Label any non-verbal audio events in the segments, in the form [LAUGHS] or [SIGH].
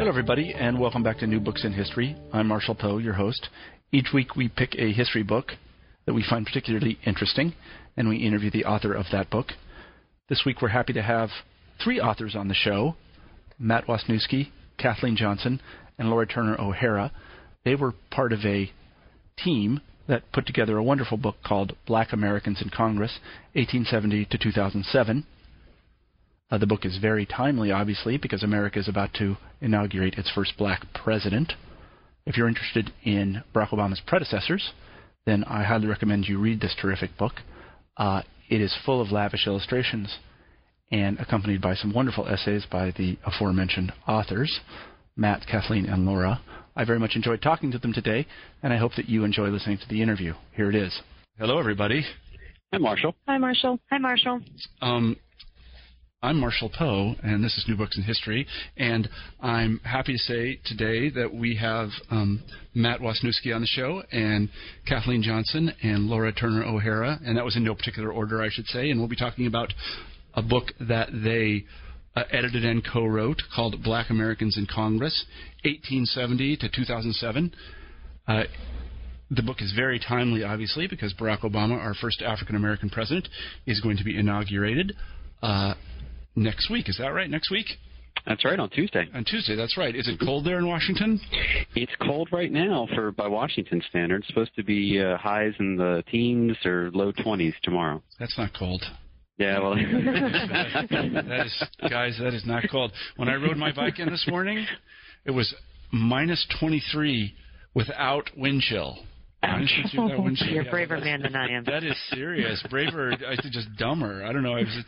Hello, everybody, and welcome back to New Books in History. I'm Marshall Poe, your host. Each week we pick a history book that we find particularly interesting, and we interview the author of that book. This week we're happy to have three authors on the show Matt Wasniewski, Kathleen Johnson, and Laura Turner O'Hara. They were part of a team that put together a wonderful book called Black Americans in Congress, 1870 to 2007. Uh, the book is very timely, obviously, because America is about to inaugurate its first black president. If you're interested in Barack Obama's predecessors, then I highly recommend you read this terrific book. Uh, it is full of lavish illustrations and accompanied by some wonderful essays by the aforementioned authors, Matt, Kathleen, and Laura. I very much enjoyed talking to them today, and I hope that you enjoy listening to the interview. Here it is. Hello, everybody. Hi, Marshall. Hi, Marshall. Hi, Marshall. Um, I'm Marshall Poe, and this is New Books in History. And I'm happy to say today that we have um, Matt Wasniewski on the show, and Kathleen Johnson, and Laura Turner O'Hara, and that was in no particular order, I should say. And we'll be talking about a book that they uh, edited and co-wrote called Black Americans in Congress, 1870 to 2007. Uh, the book is very timely, obviously, because Barack Obama, our first African American president, is going to be inaugurated. Uh, next week. Is that right? Next week? That's right, on Tuesday. On Tuesday, that's right. Is it cold there in Washington? It's cold right now for by Washington standards. It's supposed to be uh, highs in the teens or low 20s tomorrow. That's not cold. Yeah, well, [LAUGHS] that is, [LAUGHS] guys, that is not cold. When I rode my bike in this morning, it was minus 23 without wind chill. [LAUGHS] You're a braver man than I am. That is serious. Braver, I think just dumber. I don't know. I was.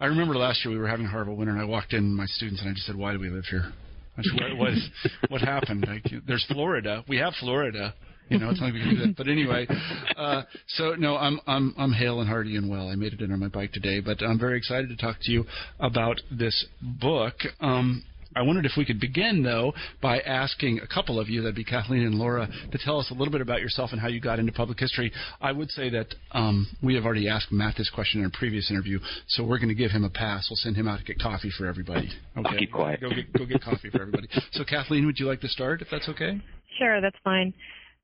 I remember last year we were having a horrible winter, and I walked in my students, and I just said, "Why do we live here? What, what, what happened? Like, there's Florida. We have Florida. You know, it's not like we can do that. But anyway, uh, so no, I'm I'm I'm hale and hearty and well. I made it in on my bike today, but I'm very excited to talk to you about this book. Um, I wondered if we could begin, though, by asking a couple of you, that'd be Kathleen and Laura, to tell us a little bit about yourself and how you got into public history. I would say that um, we have already asked Matt this question in a previous interview, so we're going to give him a pass. We'll send him out to get coffee for everybody. Okay, I'll keep quiet. Go get, go get coffee for everybody. [LAUGHS] So, Kathleen, would you like to start, if that's okay? Sure, that's fine.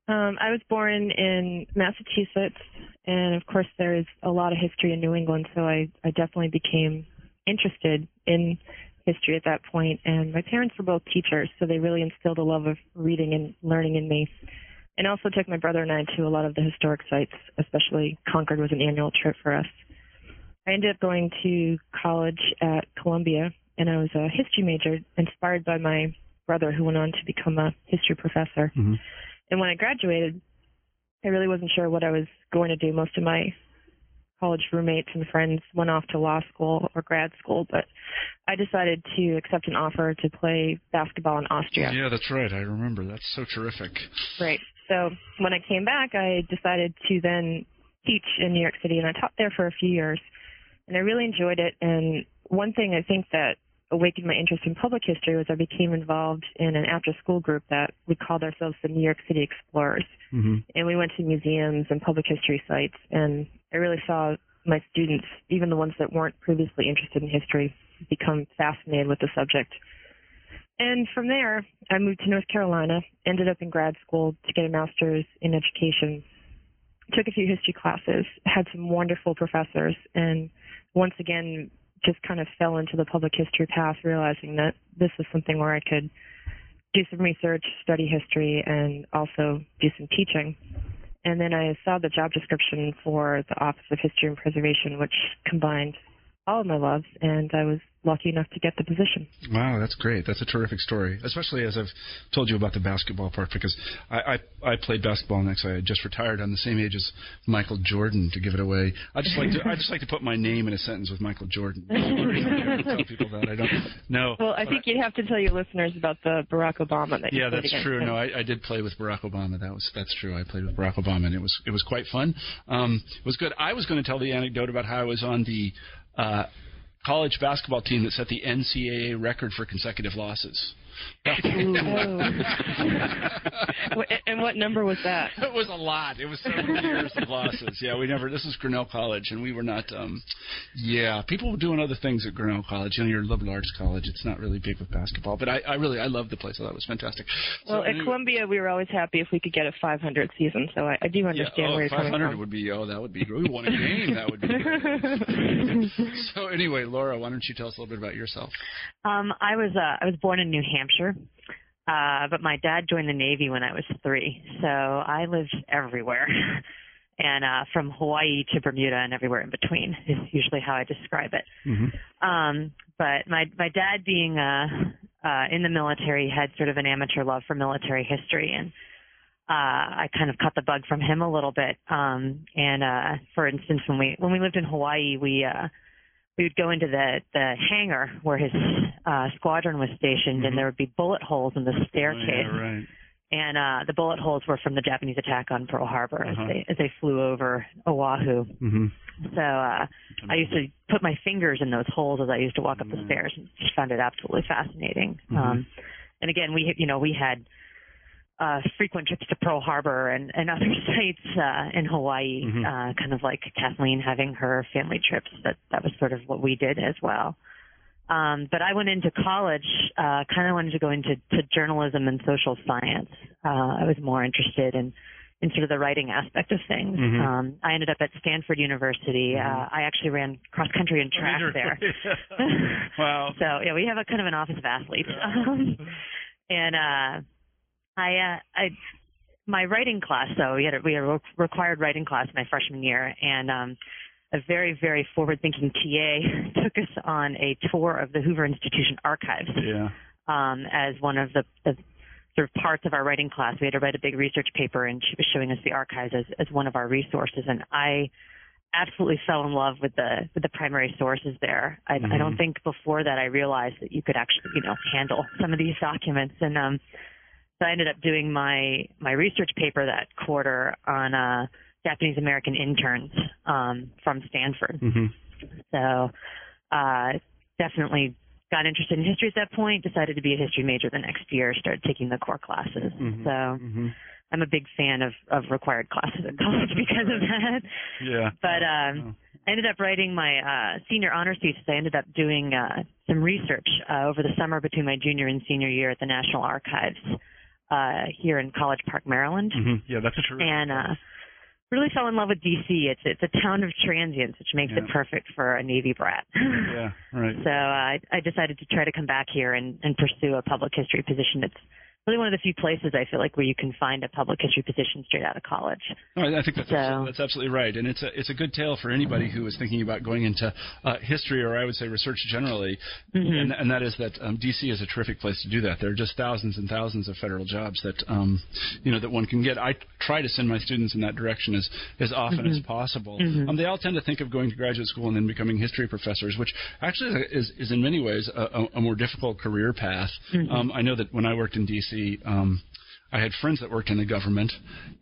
Um, I was born in Massachusetts, and of course, there is a lot of history in New England, so I, I definitely became interested in history at that point, and my parents were both teachers, so they really instilled a love of reading and learning in me. And also took my brother and I to a lot of the historic sites, especially Concord was an annual trip for us. I ended up going to college at Columbia, and I was a history major, inspired by my brother, who went on to become a history professor. Mm-hmm. And when I graduated, I really wasn't sure what I was going to do. Most of my college roommates and friends went off to law school or grad school, but I decided to accept an offer to play basketball in Austria. Yeah, that's right. I remember. That's so terrific. Right. So when I came back, I decided to then teach in New York City, and I taught there for a few years, and I really enjoyed it. And one thing I think that awakened my interest in public history was I became involved in an after school group that we called ourselves the New York City Explorers. Mm-hmm. And we went to museums and public history sites and I really saw my students, even the ones that weren't previously interested in history, become fascinated with the subject. And from there, I moved to North Carolina, ended up in grad school to get a master's in education, took a few history classes, had some wonderful professors, and once again just kind of fell into the public history path, realizing that this was something where I could do some research, study history, and also do some teaching. And then I saw the job description for the Office of History and Preservation, which combined all of my loves, and I was lucky enough to get the position. Wow, that's great. That's a terrific story, especially as I've told you about the basketball part because I I, I played basketball next. I just retired. I'm the same age as Michael Jordan. To give it away, I just like to I just like to put my name in a sentence with Michael Jordan. [LAUGHS] tell people that I don't know. Well, I think I, you'd have to tell your listeners about the Barack Obama that. Yeah, that's true. Him. No, I, I did play with Barack Obama. That was that's true. I played with Barack Obama and it was it was quite fun. Um, it was good. I was going to tell the anecdote about how I was on the Uh, college basketball team that set the NCAA record for consecutive losses. [LAUGHS] and what number was that? It was a lot. It was several years of losses. Yeah, we never. This is Grinnell College, and we were not. um Yeah, people were doing other things at Grinnell College. You know, you're a liberal arts college. It's not really big with basketball, but I, I really I loved the place. I thought it was fantastic. Well, so, at anyway, Columbia, we were always happy if we could get a 500 season. So I, I do understand yeah, oh, where you're coming from. 500 would be. Oh, that would be. We won a game. That would be. [LAUGHS] so anyway, Laura, why don't you tell us a little bit about yourself? Um, I was uh, I was born in New Hampshire. Uh, but my dad joined the Navy when I was three, so I lived everywhere. [LAUGHS] and uh, from Hawaii to Bermuda and everywhere in between is usually how I describe it. Mm-hmm. Um, but my my dad being uh, uh, in the military had sort of an amateur love for military history, and uh, I kind of caught the bug from him a little bit. Um, and uh, for instance, when we when we lived in Hawaii, we uh, we would go into the the hangar where his uh, squadron was stationed, mm-hmm. and there would be bullet holes in the staircase. Oh, yeah, right. And uh, the bullet holes were from the Japanese attack on Pearl Harbor uh-huh. as they as they flew over Oahu. Mm-hmm. So uh, I used to put my fingers in those holes as I used to walk up the mm-hmm. stairs, and just found it absolutely fascinating. Mm-hmm. Um, and again, we you know we had uh, frequent trips to Pearl Harbor and, and other [LAUGHS] sites uh, in Hawaii, mm-hmm. uh, kind of like Kathleen having her family trips. That that was sort of what we did as well. Um, but I went into college, uh, kind of wanted to go into to journalism and social science. Uh, I was more interested in in sort of the writing aspect of things. Mm-hmm. Um, I ended up at Stanford University. Mm-hmm. Uh, I actually ran cross country and track there. [LAUGHS] [LAUGHS] wow. so yeah, we have a kind of an office of athletes. [LAUGHS] Um, and uh, I, uh, I, my writing class though, we had a, we had a required writing class my freshman year, and um, a very very forward thinking TA [LAUGHS] took us on a tour of the Hoover Institution archives. Yeah. Um, as one of the, the sort of parts of our writing class, we had to write a big research paper, and she was showing us the archives as, as one of our resources, and I absolutely fell in love with the with the primary sources there. I, mm-hmm. I don't think before that I realized that you could actually you know handle [LAUGHS] some of these documents, and um, so I ended up doing my my research paper that quarter on uh, Japanese American interns um, from Stanford. Mm-hmm. So uh, definitely got interested in history at that point. Decided to be a history major the next year. Started taking the core classes. Mm-hmm. So. Mm-hmm. I'm a big fan of, of required classes at college [LAUGHS] because of that. Yeah. But um, oh. I ended up writing my uh, senior honors thesis. I ended up doing uh, some research uh, over the summer between my junior and senior year at the National Archives uh, here in College Park, Maryland. Mm-hmm. Yeah, that's a true. And uh, really fell in love with DC. It's it's a town of transients, which makes yeah. it perfect for a Navy brat. yeah, right. [LAUGHS] So uh, I I decided to try to come back here and and pursue a public history position. It's really one of the few places I feel like where you can find a public history position straight out of college. No, I think that's so, absolutely, that's absolutely right, and it's a it's a good tale for anybody who is thinking about going into uh, history or I would say research generally, mm-hmm. and, and that is that um, DC is a terrific place to do that. There are just thousands and thousands of federal jobs that um, you know that one can get. I try to send my students in that direction as as often mm-hmm. as possible. Mm-hmm. Um, they all tend to think of going to graduate school and then becoming history professors, which actually is is in many ways a, a more difficult career path. Mm-hmm. Um, I know that when I worked in DC. Um, I had friends that worked in the government,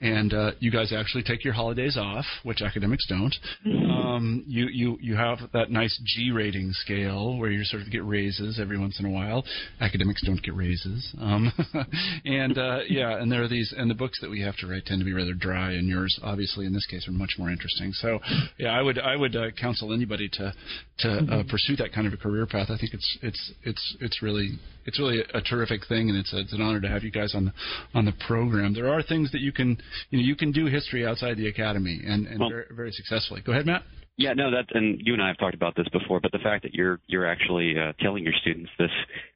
and uh, you guys actually take your holidays off, which academics don't. Um, you you you have that nice G rating scale where you sort of get raises every once in a while. Academics don't get raises, um, [LAUGHS] and uh, yeah, and there are these, and the books that we have to write tend to be rather dry, and yours obviously in this case are much more interesting. So yeah, I would I would uh, counsel anybody to to uh, pursue that kind of a career path. I think it's it's it's it's really it's really a, terrific thing, and it's a, it's an honor to have you guys on the on the program. There are things that you can you know you can do history outside the academy and, and well, very, very successfully. Go ahead, Matt. Yeah, no, that and you and I have talked about this before, but the fact that you're you're actually uh, telling your students this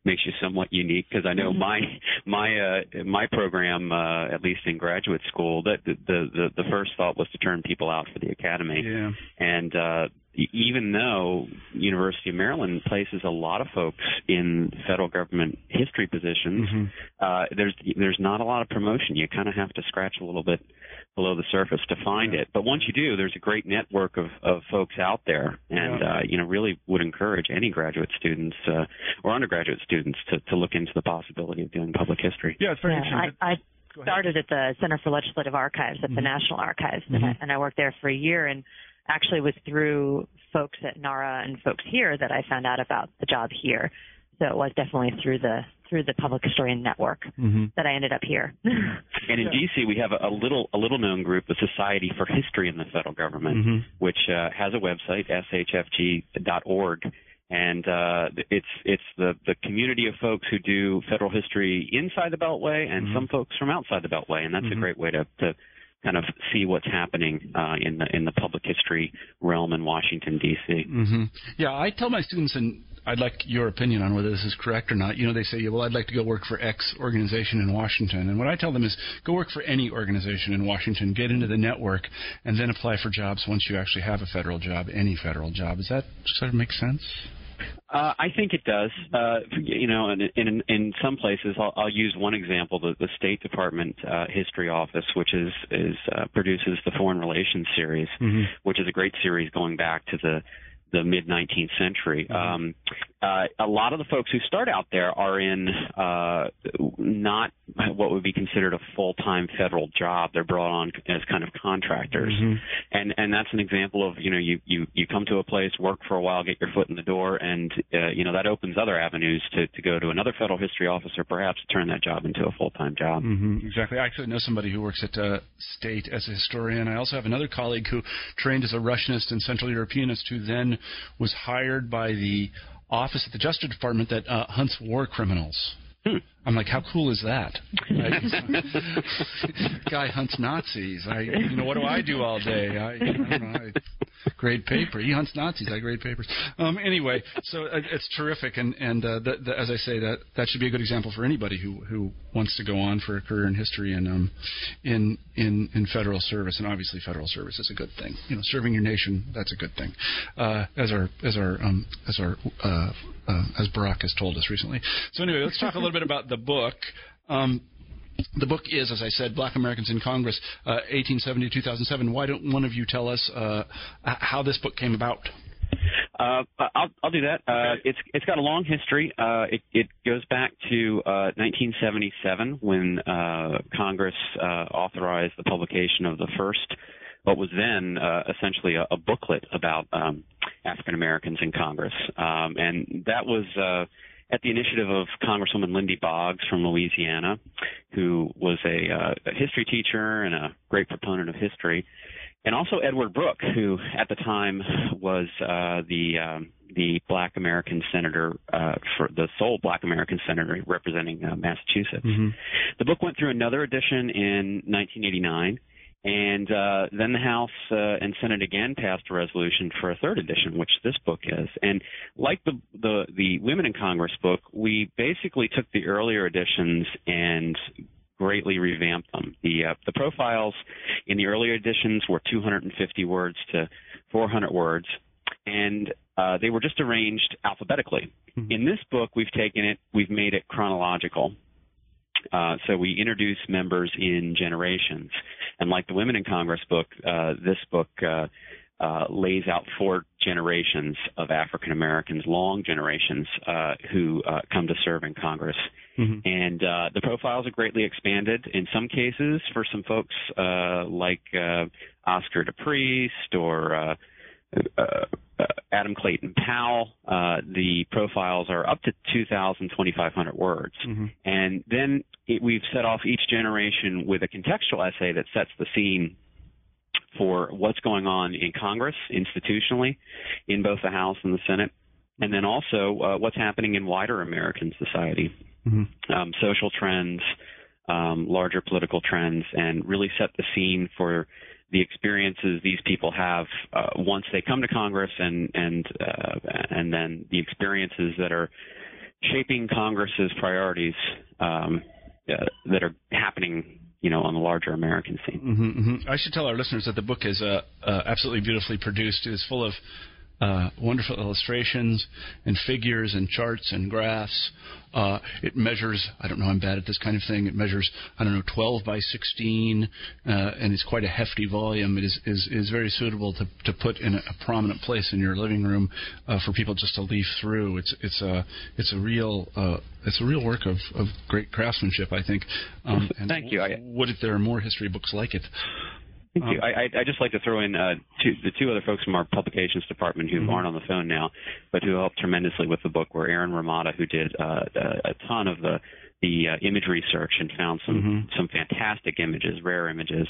makes you somewhat unique because I know my my uh, my program, uh, at least in graduate school, that the, the the first thought was to turn people out for the academy, yeah. and uh, even though University of Maryland places a lot of folks in federal government history positions, mm-hmm. uh, there's there's not a lot of promotion. You kind of have to scratch a little bit below the surface to find yeah. it. But once you do, there's a great network of, of folks out there, and yeah. uh, you know really would encourage any graduate students uh, or undergraduate students to, to look into the possibility of doing public history. Yeah, it's very yeah, interesting. I, I started at the Center for Legislative Archives at mm-hmm. the National Archives, mm-hmm. and, I, and I worked there for a year. And actually, was through folks at NARA and folks here that I found out about the job here. So it was definitely through the through the public historian network mm-hmm. that I ended up here. [LAUGHS] and in DC, we have a, a, little a little known group, the Society for History in the Federal Government, mm-hmm. which uh, has a website, shfg.org, and uh, it's it's the the community of folks who do federal history inside the Beltway, and mm-hmm. some folks from outside the Beltway, and that's a mm-hmm. great way to to kind of see what's happening uh, in the in the public history realm in Washington D.C. Mm-hmm. Yeah, I tell my students, and I'd like your opinion on whether this is correct or not. You know, they say, yeah, well, I'd like to go work for X organization in Washington, and what I tell them is, go work for any organization in Washington, get into the network, and then apply for jobs once you actually have a federal job, any federal job. Does that sort of make sense? Uh, I think it does. Uh, you know, in, in in some places, I'll, I'll use one example: the, the State Department uh, History Office, which is is uh, produces the Foreign Relations series, mm-hmm. which is a great series going back to the the mid 19th century. Mm-hmm. Um, uh, a lot of the folks who start out there are in uh, not what would be considered a full-time federal job. They're brought on as kind of contractors, mm-hmm. and and that's an example of you know you you you come to a place, work for a while, get your foot in the door, and uh, you know that opens other avenues to to go to another federal history office or perhaps turn that job into a full-time job. Mm-hmm. Exactly. I actually know somebody who works at uh, state as a historian. I also have another colleague who trained as a Russianist and Central Europeanist who then was hired by the office at the Justice Department that uh, hunts war criminals. Hmm. I'm like, how cool is that? [LAUGHS] Guy hunts Nazis. I, you know, what do I do all day? I, I don't know. I grade paper. He hunts Nazis. I grade papers. Um, anyway, so uh, it's terrific, and and uh, the, the, as I say, that that should be a good example for anybody who who wants to go on for a career in history and um, in in in federal service. And obviously, federal service is a good thing. You know, serving your nation that's a good thing. Uh, as our as our um, as our uh, uh, as Barack has told us recently. So anyway, let's talk a little bit about the book. Um, the book is, as I said, Black Americans in Congress, uh, 1870 2007. Why don't one of you tell us uh, how this book came about? Uh, I'll, I'll do that. Uh, it's it's got a long history. Uh, it, it goes back to uh, 1977 when uh, Congress uh, authorized the publication of the first, what was then uh, essentially a, a booklet about um, African Americans in Congress, um, and that was. Uh, at the initiative of Congresswoman Lindy Boggs from Louisiana, who was a, uh, a history teacher and a great proponent of history, and also Edward Brooke, who at the time was uh, the um, the Black American senator uh, for the sole Black American senator representing uh, Massachusetts. Mm-hmm. The book went through another edition in 1989 and uh, then the House uh, and Senate again passed a resolution for a third edition, which this book is. And like the, the the Women in Congress book, we basically took the earlier editions and greatly revamped them. The uh, the profiles in the earlier editions were 250 words to 400 words, and uh, they were just arranged alphabetically. Mm-hmm. In this book, we've taken it, we've made it chronological. Uh, so we introduce members in generations. And like the Women in Congress book, uh, this book uh, uh lays out four generations of African Americans, long generations, uh, who uh, come to serve in Congress. Mm-hmm. And the profiles are greatly expanded in some cases for some folks like Oscar DePriest or uh, Adam Clayton Powell, uh, the profiles are up to 2,000, 2,500 words. Mm-hmm. And then it, we've set off each generation with a contextual essay that sets the scene for what's going on in Congress institutionally, in both the House and the Senate, and then also uh, what's happening in wider American society, mm-hmm. um, social trends, um, larger political trends, and really set the scene for the experiences these people have uh, once they come to Congress, and and uh, and then the experiences that are shaping Congress's priorities um, uh, that are happening, you know, on the larger American scene. Mm-hmm, mm-hmm. I should tell our listeners that the book is uh, uh, absolutely beautifully produced. It is full of uh, wonderful illustrations and figures and charts and graphs. Uh, it measures, I don't know, I'm bad at this kind of thing. It measures, I don't know, 12 by 16, uh, and it's quite a hefty volume. It is, is, is very suitable to, to put in a, prominent place in your living room uh, for people just to leaf through. It's, it's, a, it's a real, uh, it's a real work of, of great craftsmanship, I think. Um, [LAUGHS] Thank you. I, what if there are more history books like it? Thank um, you. I, I just like to throw in uh, two, the two other folks from our publications department who mm-hmm. aren't on the phone now, but who helped tremendously with the book. Were Erin Hromada, who did uh, a, a ton of the the uh, image research and found some mm-hmm. some fantastic images, rare images,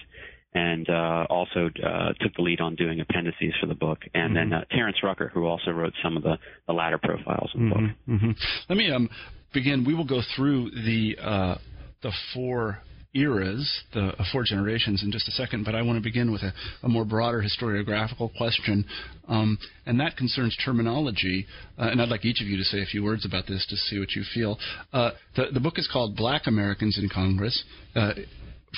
and uh, also uh, took the lead on doing appendices for the book. And mm-hmm. then uh, Terence Rucker, who also wrote some of the, the latter profiles in the book. Mm-hmm. Mm-hmm. Let me um, begin. We will go through the uh, the four eras, the uh, four generations, in just a second, but I want to begin with a, a more broader historiographical question, um, and that concerns terminology. Uh, and I'd like each of you to say a few words about this to see what you feel. Uh, the, the, book is called Black Americans in Congress. Uh,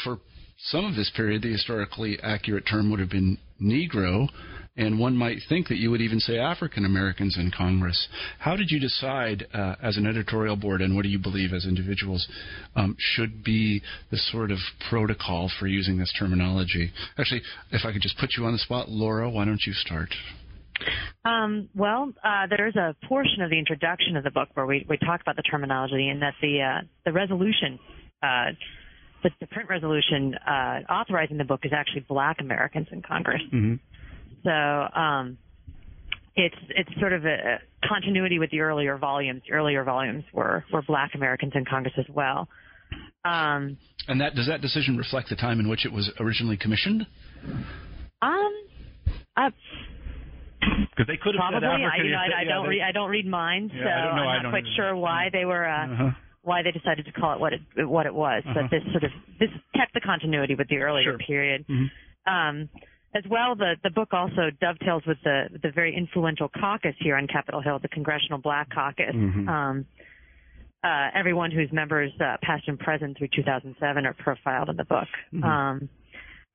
for some of this period, the historically accurate term would have been Negro and one might think that you would even say African Americans in Congress. How did you decide uh, as an editorial board, and what do you believe as individuals um, should be the sort of protocol for using this terminology? Actually, if I could just put you on the spot, Laura, why don't you start? Um, well, uh, there's a portion of the introduction of the book where we, we talk about the terminology and that the uh, the resolution, uh, the, the, print resolution uh, authorizing the book is actually Black Americans in Congress. Mm-hmm. So um, it's it's sort of a continuity with the earlier volumes. The earlier volumes were were Black Americans in Congress as well. Um, and that does that decision reflect the time in which it was originally commissioned? Um, uh, because they could have probably. said Africa. I, you know, I, I don't read. I don't read minds, yeah, so I'm not quite sure why they were. Uh, uh-huh. Why they decided to call it what it what it was, uh-huh. but this sort of this kept the continuity with the earlier sure. period. Mm-hmm. Um, as well, the, the book also dovetails with the, the very influential caucus here on Capitol Hill, the Congressional Black Caucus. Mm-hmm. Um, uh, everyone whose members, uh, past and present through 2007, are profiled in the book. Mm-hmm. Um,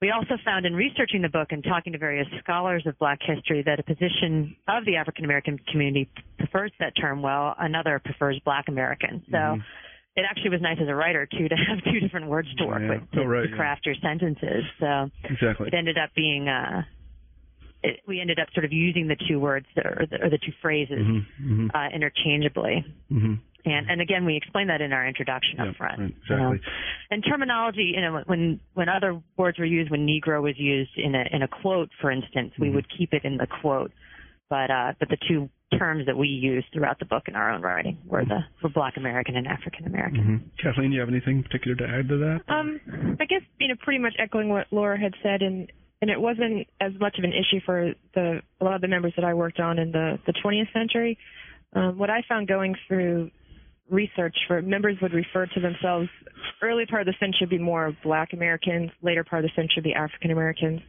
we also found in researching the book and talking to various scholars of black history that a position of the African American community prefers that term well, another prefers black American. So mm-hmm it actually was nice as a writer too to [LAUGHS] have two different words to work yeah. with to, oh, right, to craft yeah. your sentences. So exactly. it ended up being uh, it, we ended up sort of using the two words or the, or the two phrases mm-hmm, mm-hmm. Uh, interchangeably. Mm-hmm. And and again, we explain that in our introduction up front. Right, exactly. You know? And terminology, you know, when when other words were used, when Negro was used in a in a quote, for instance, we Mm-hmm. would keep it in the quote. But uh, but the two terms that we use throughout the book in our own writing were the were Black American and African American. Mm-hmm. Kathleen, do you have anything particular to add to that? Um, I guess you know pretty much echoing what Laura had said, and and it wasn't as much of an issue for the a lot of the members that I worked on in the the 20th century. Um, what I found going through research for members would refer to themselves early part of the century would be more Black Americans, later part of the century would be African Americans.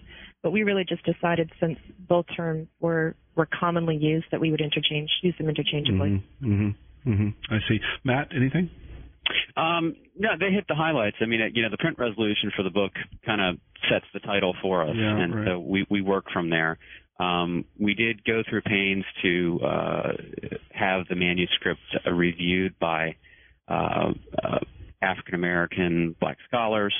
But we really just decided since both terms were were commonly used that we would interchange use them interchangeably. Mm-hmm. Mm-hmm. Mm-hmm. I see. Matt, anything? Um, no, they hit the highlights. I mean, you know, the print resolution for the book kind of sets the title for us, yeah, and right. so we we work from there. Um, we did go through pains to uh, have the manuscript uh, reviewed by uh, uh, African American Black scholars,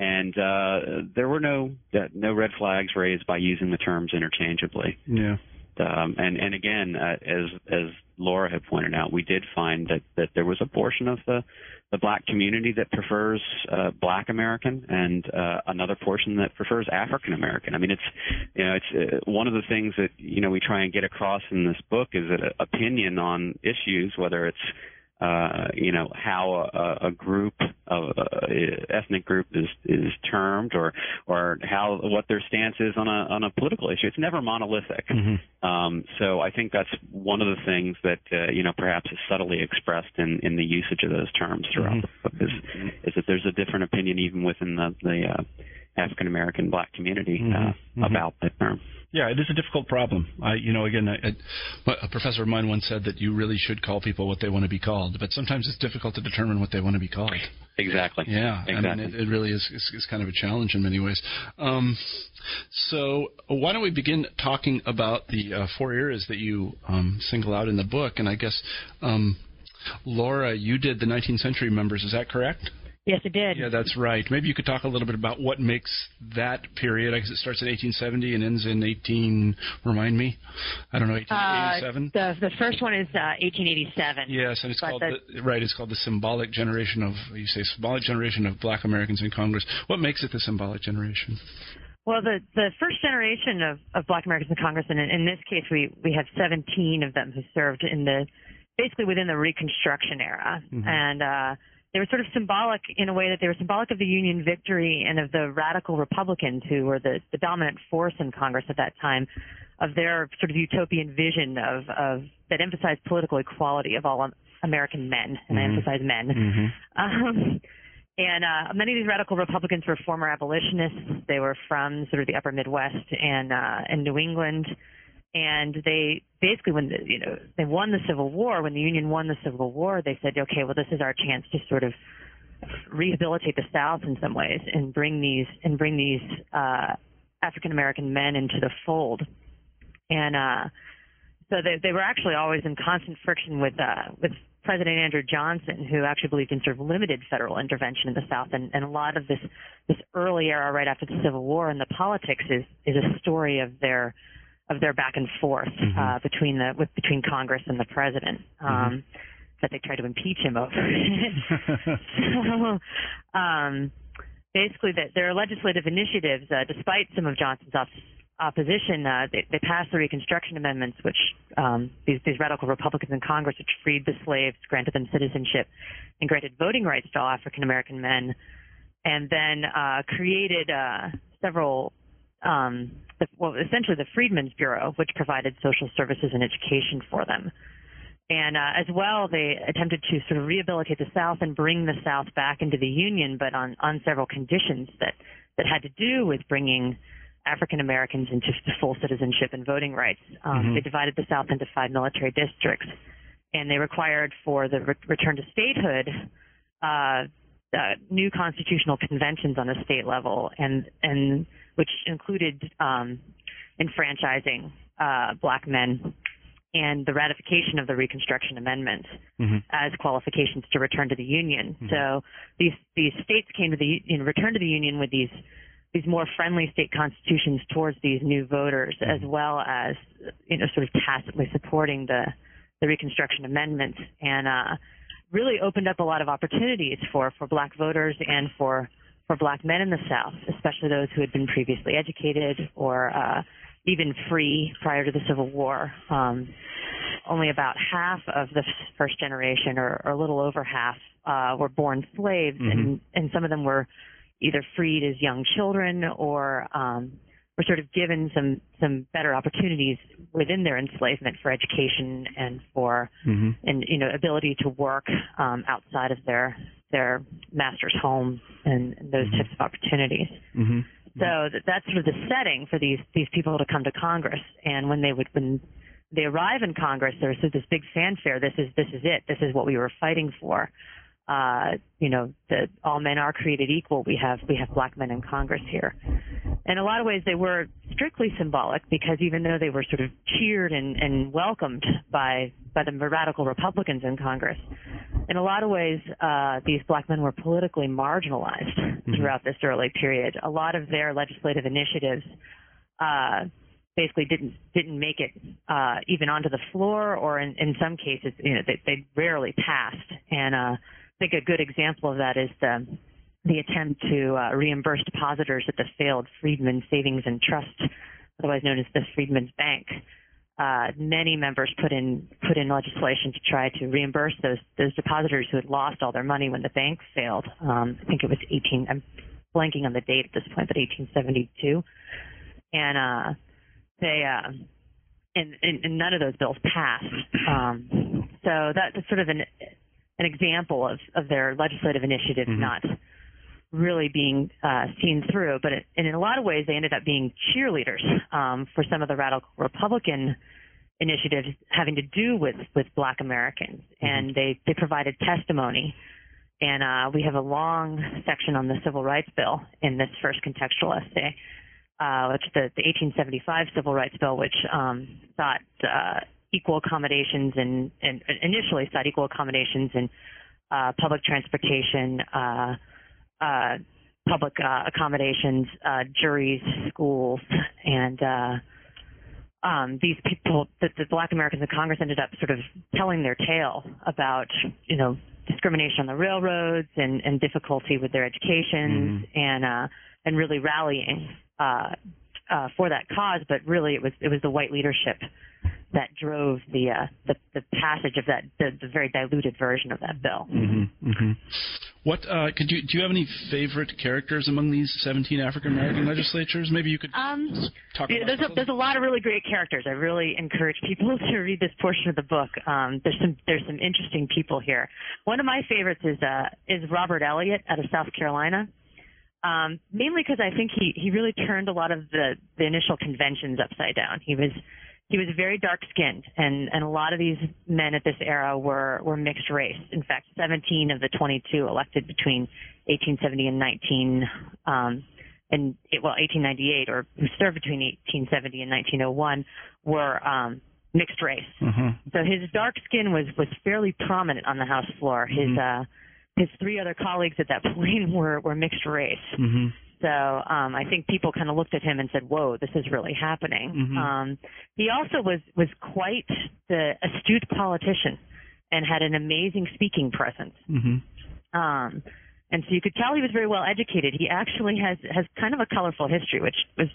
and uh, there were no uh, no red flags raised by using the terms interchangeably. Yeah. Um, and and again, uh, as as Laura had pointed out, we did find that that there was a portion of the the black community that prefers uh, black American and uh, another portion that prefers African American. I mean, it's you know, it's uh, one of the things that you know we try and get across in this book is that opinion on issues, whether it's uh, you know how a, a group of uh, ethnic group is is termed or or how what their stance is on a on a political issue. It's never monolithic. Mm-hmm. Um, so I think that's one of the things that uh, you know perhaps is subtly expressed in in the usage of those terms throughout Mhm. the book is is that there's a different opinion even within the the uh, African American black community mm-hmm. uh, mm-hmm. about the term. Yeah, it is a difficult problem. I, you know, again, I, I, a professor of mine once said that you really should call people what they want to be called, but sometimes it's difficult to determine what they want to be called. Exactly. Yeah, exactly. I mean, it, it really is, is, is, kind of a challenge in many ways. Um, so, why don't we begin talking about the uh, four eras that you um, single out in the book? And I guess, um, Laura, you did the 19th century members. Is that correct? Yes, it did. Yeah, that's right. Maybe you could talk a little bit about what makes that period. I guess it starts in 1870 and ends in 18. Remind me. I don't know. 1887. Uh, the the first one is uh, 1887. Yes, and it's called the, the, right. It's called the symbolic generation of you say symbolic generation of Black Americans in Congress. What makes it the symbolic generation? Well, the the first generation of, of Black Americans in Congress, and in, in this case, we we have 17 of them who served in the basically within the Reconstruction era, mm-hmm. and uh, they were sort of symbolic in a way that they were symbolic of the Union victory and of the radical Republicans who were the, the dominant force in Congress at that time, of their sort of utopian vision of, of that emphasized political equality of all American men, and mm-hmm. I emphasize men. Mm-hmm. Um, and uh, many of these radical Republicans were former abolitionists. They were from sort of the upper Midwest and uh, and New England and they basically when the, you know they won the Civil War, when the Union won the Civil War, they said, okay, well this is our chance to sort of rehabilitate the South in some ways and bring these and bring these uh, African American men into the fold, and uh, so they they were actually always in constant friction with uh, with President Andrew Johnson, who actually believed in sort of limited federal intervention in the South, and, and a lot of this this early era right after the Civil War and the politics is is a story of their of their back and forth mm-hmm. uh, between the with between Congress and the president. Um, mm-hmm. That they tried to impeach him over. [LAUGHS] so, um, basically, that their legislative initiatives, uh, despite some of Johnson's op- opposition, uh, they, they, passed the Reconstruction Amendments, which um, these, these, radical Republicans in Congress, which freed the slaves, granted them citizenship, and granted voting rights to all African American men, and then uh, created uh, several um, the, well, essentially the Freedmen's Bureau, which provided social services and education for them. And uh, as well, they attempted to sort of rehabilitate the South and bring the South back into the Union, but on, on several conditions that, that had to do with bringing African Americans into full citizenship and voting rights. Um, mm-hmm. They divided the South into five military districts, and they required for the re- return to statehood uh, uh, new constitutional conventions on a state level, and and which included um, enfranchising uh, black men and the ratification of the Reconstruction Amendment mm-hmm. as qualifications to return to the Union. Mm-hmm. So these these states came to the you know, return to the Union with these these more friendly state constitutions towards these new voters, mm-hmm. as well as you know sort of tacitly supporting the the Reconstruction Amendment, and uh, really opened up a lot of opportunities for for black voters and for for black men in the South, especially those who had been previously educated or uh, even free prior to the Civil War. Um, only about half of the first generation, or, or a little over half, uh, were born slaves, mm-hmm. and, and some of them were either freed as young children or um, were sort of given some some better opportunities within their enslavement for education and for mm-hmm. and you know ability to work um, outside of their their master's home and, and those mm-hmm. types of opportunities. Mm-hmm. So that, that's sort of the setting for these these people to come to Congress. And when they would when they arrive in Congress, there's this big fanfare. This is this is it. This is what we were fighting for. Uh, you know, that all men are created equal. We have we have black men in Congress here. In a lot of ways, they were strictly symbolic because even though they were sort of cheered and, and welcomed by by the radical Republicans in Congress, in a lot of ways, uh, these black men were politically marginalized mm-hmm. throughout this early period. A lot of their legislative initiatives uh, basically didn't didn't make it uh, even onto the floor, or in, in some cases, you know, they, they rarely passed. And uh, think a good example of that is the the attempt to uh, reimburse depositors at the failed Freedmen Savings and Trust, otherwise known as the Freedmen's Bank uh, many members put in put in legislation to try to reimburse those those depositors who had lost all their money when the bank failed. Um, I think it was 18. I'm blanking on the date at this point, but 1872, and uh, they uh, and, and, and none of those bills passed. Um, so that's sort of an an example of of their legislative initiatives mm-hmm. not really being uh, seen through. But it, and in a lot of ways, they ended up being cheerleaders um, for some of the radical Republican initiatives having to do with with Black Americans, mm-hmm. and they they provided testimony. And uh, we have a long section on the Civil Rights Bill in this first contextual essay, uh, which the, the 1875 Civil Rights Bill, which um, sought uh, equal accommodations and, and initially sought equal accommodations in uh, public transportation, uh, uh, public uh, accommodations, uh, juries, schools, and uh, um, these people, the, the Black Americans in Congress ended up sort of telling their tale about, you know, discrimination on the railroads and, and difficulty with their education mm-hmm. and uh, and really rallying uh, for that cause. But really, it was it was the white leadership that drove the uh, the, the passage of that the, the very diluted version of that bill. Mm-hmm, mm-hmm. What uh, could you do? You have any favorite characters among these 17 African American legislatures? Maybe you could um, talk. Yeah, there's a, there's a lot of really great characters. I really encourage people [LAUGHS] to read this portion of the book. Um, there's some there's some interesting people here. One of my favorites is uh, is Robert Elliott out of South Carolina. Um, mainly because I think he he really turned a lot of the the initial conventions upside down. He was he was very dark skinned and and a lot of these men at this era were were mixed race in fact 17 of the 22 elected between 1870 and 19 um and it, well 1898 or who served between 1870 and 1901 were um mixed race mm-hmm. so his dark skin was was fairly prominent on the house floor his mm-hmm. uh his three other colleagues at that [LAUGHS] point were were mixed race mm-hmm. So um, I think people kind of looked at him and said, "Whoa, this is really happening." Mm-hmm. Um, he also was was quite the astute politician and had an amazing speaking presence. Mm-hmm. Um, and so you could tell he was very well educated. He actually has has kind of a colorful history, which was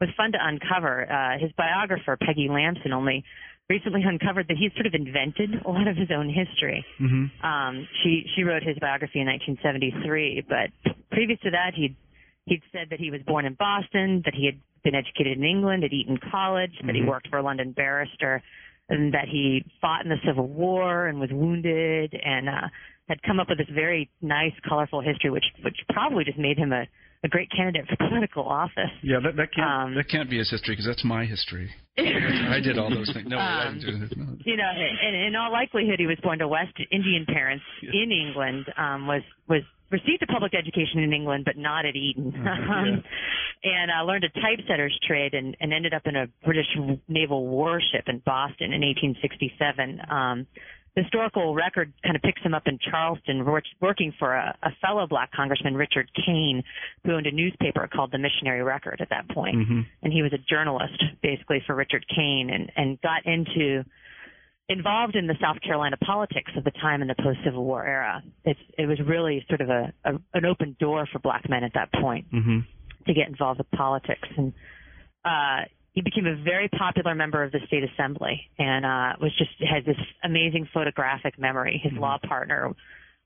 was fun to uncover. Uh, his biographer Peggy Lamson only recently uncovered that he's sort of invented a lot of his own history. Mm-hmm. Um, she she wrote his biography in 1973, but previous to that, he'd He'd said that he was born in Boston, that he had been educated in England at Eton College, that mm-hmm. he worked for a London barrister, and that he fought in the Civil War and was wounded, and uh, had come up with this very nice, colorful history, which which probably just made him a a great candidate for political office. Yeah, that, that can't um, that can't be his history because that's my history. [LAUGHS] I did all those things. No, um, I didn't do no. You know, in, in all likelihood, he was born to West Indian parents in England. Um, was was received a public education in England, but not at Eton, uh-huh, [LAUGHS] um, and uh, learned a typesetter's trade and, and ended up in a British naval warship in Boston in 1867. Um, historical record kind of picks him up in Charleston, working for a, a fellow black congressman, Richard Cain, who owned a newspaper called the Missionary Record at that point. Mm-hmm. And he was a journalist, basically, for Richard Cain, and, and got into involved in the South Carolina politics of the time in the post Civil War era. It's, it was really sort of a, a an open door for black men at that point mm-hmm. to get involved with politics. And uh, he became a very popular member of the state assembly and uh, was just had this amazing photographic memory. His mm-hmm. law partner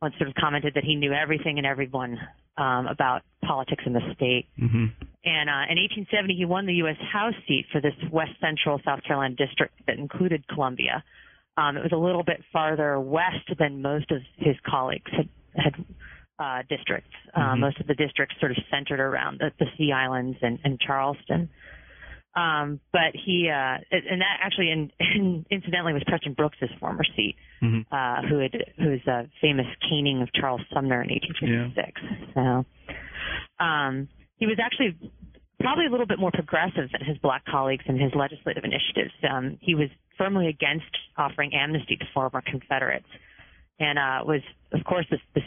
once sort of commented that he knew everything and everyone um, about politics in the state. Mm-hmm. And uh, in 1870, he won the U.S. House seat for this West Central South Carolina district that included Columbia. Um, it was a little bit farther west than most of his colleagues had had uh, districts. Uh, mm-hmm. most of the districts sort of centered around the, the Sea Islands and, and Charleston. Um, but he, uh, and that actually, in, in, [LAUGHS] incidentally, was Preston Brooks's former seat, mm-hmm. uh, who had, who was a famous caning of Charles Sumner in 1856. Yeah. So, um, he was actually probably a little bit more progressive than his black colleagues in his legislative initiatives. Um, he was firmly against offering amnesty to former Confederates, and uh, was, of course, this, this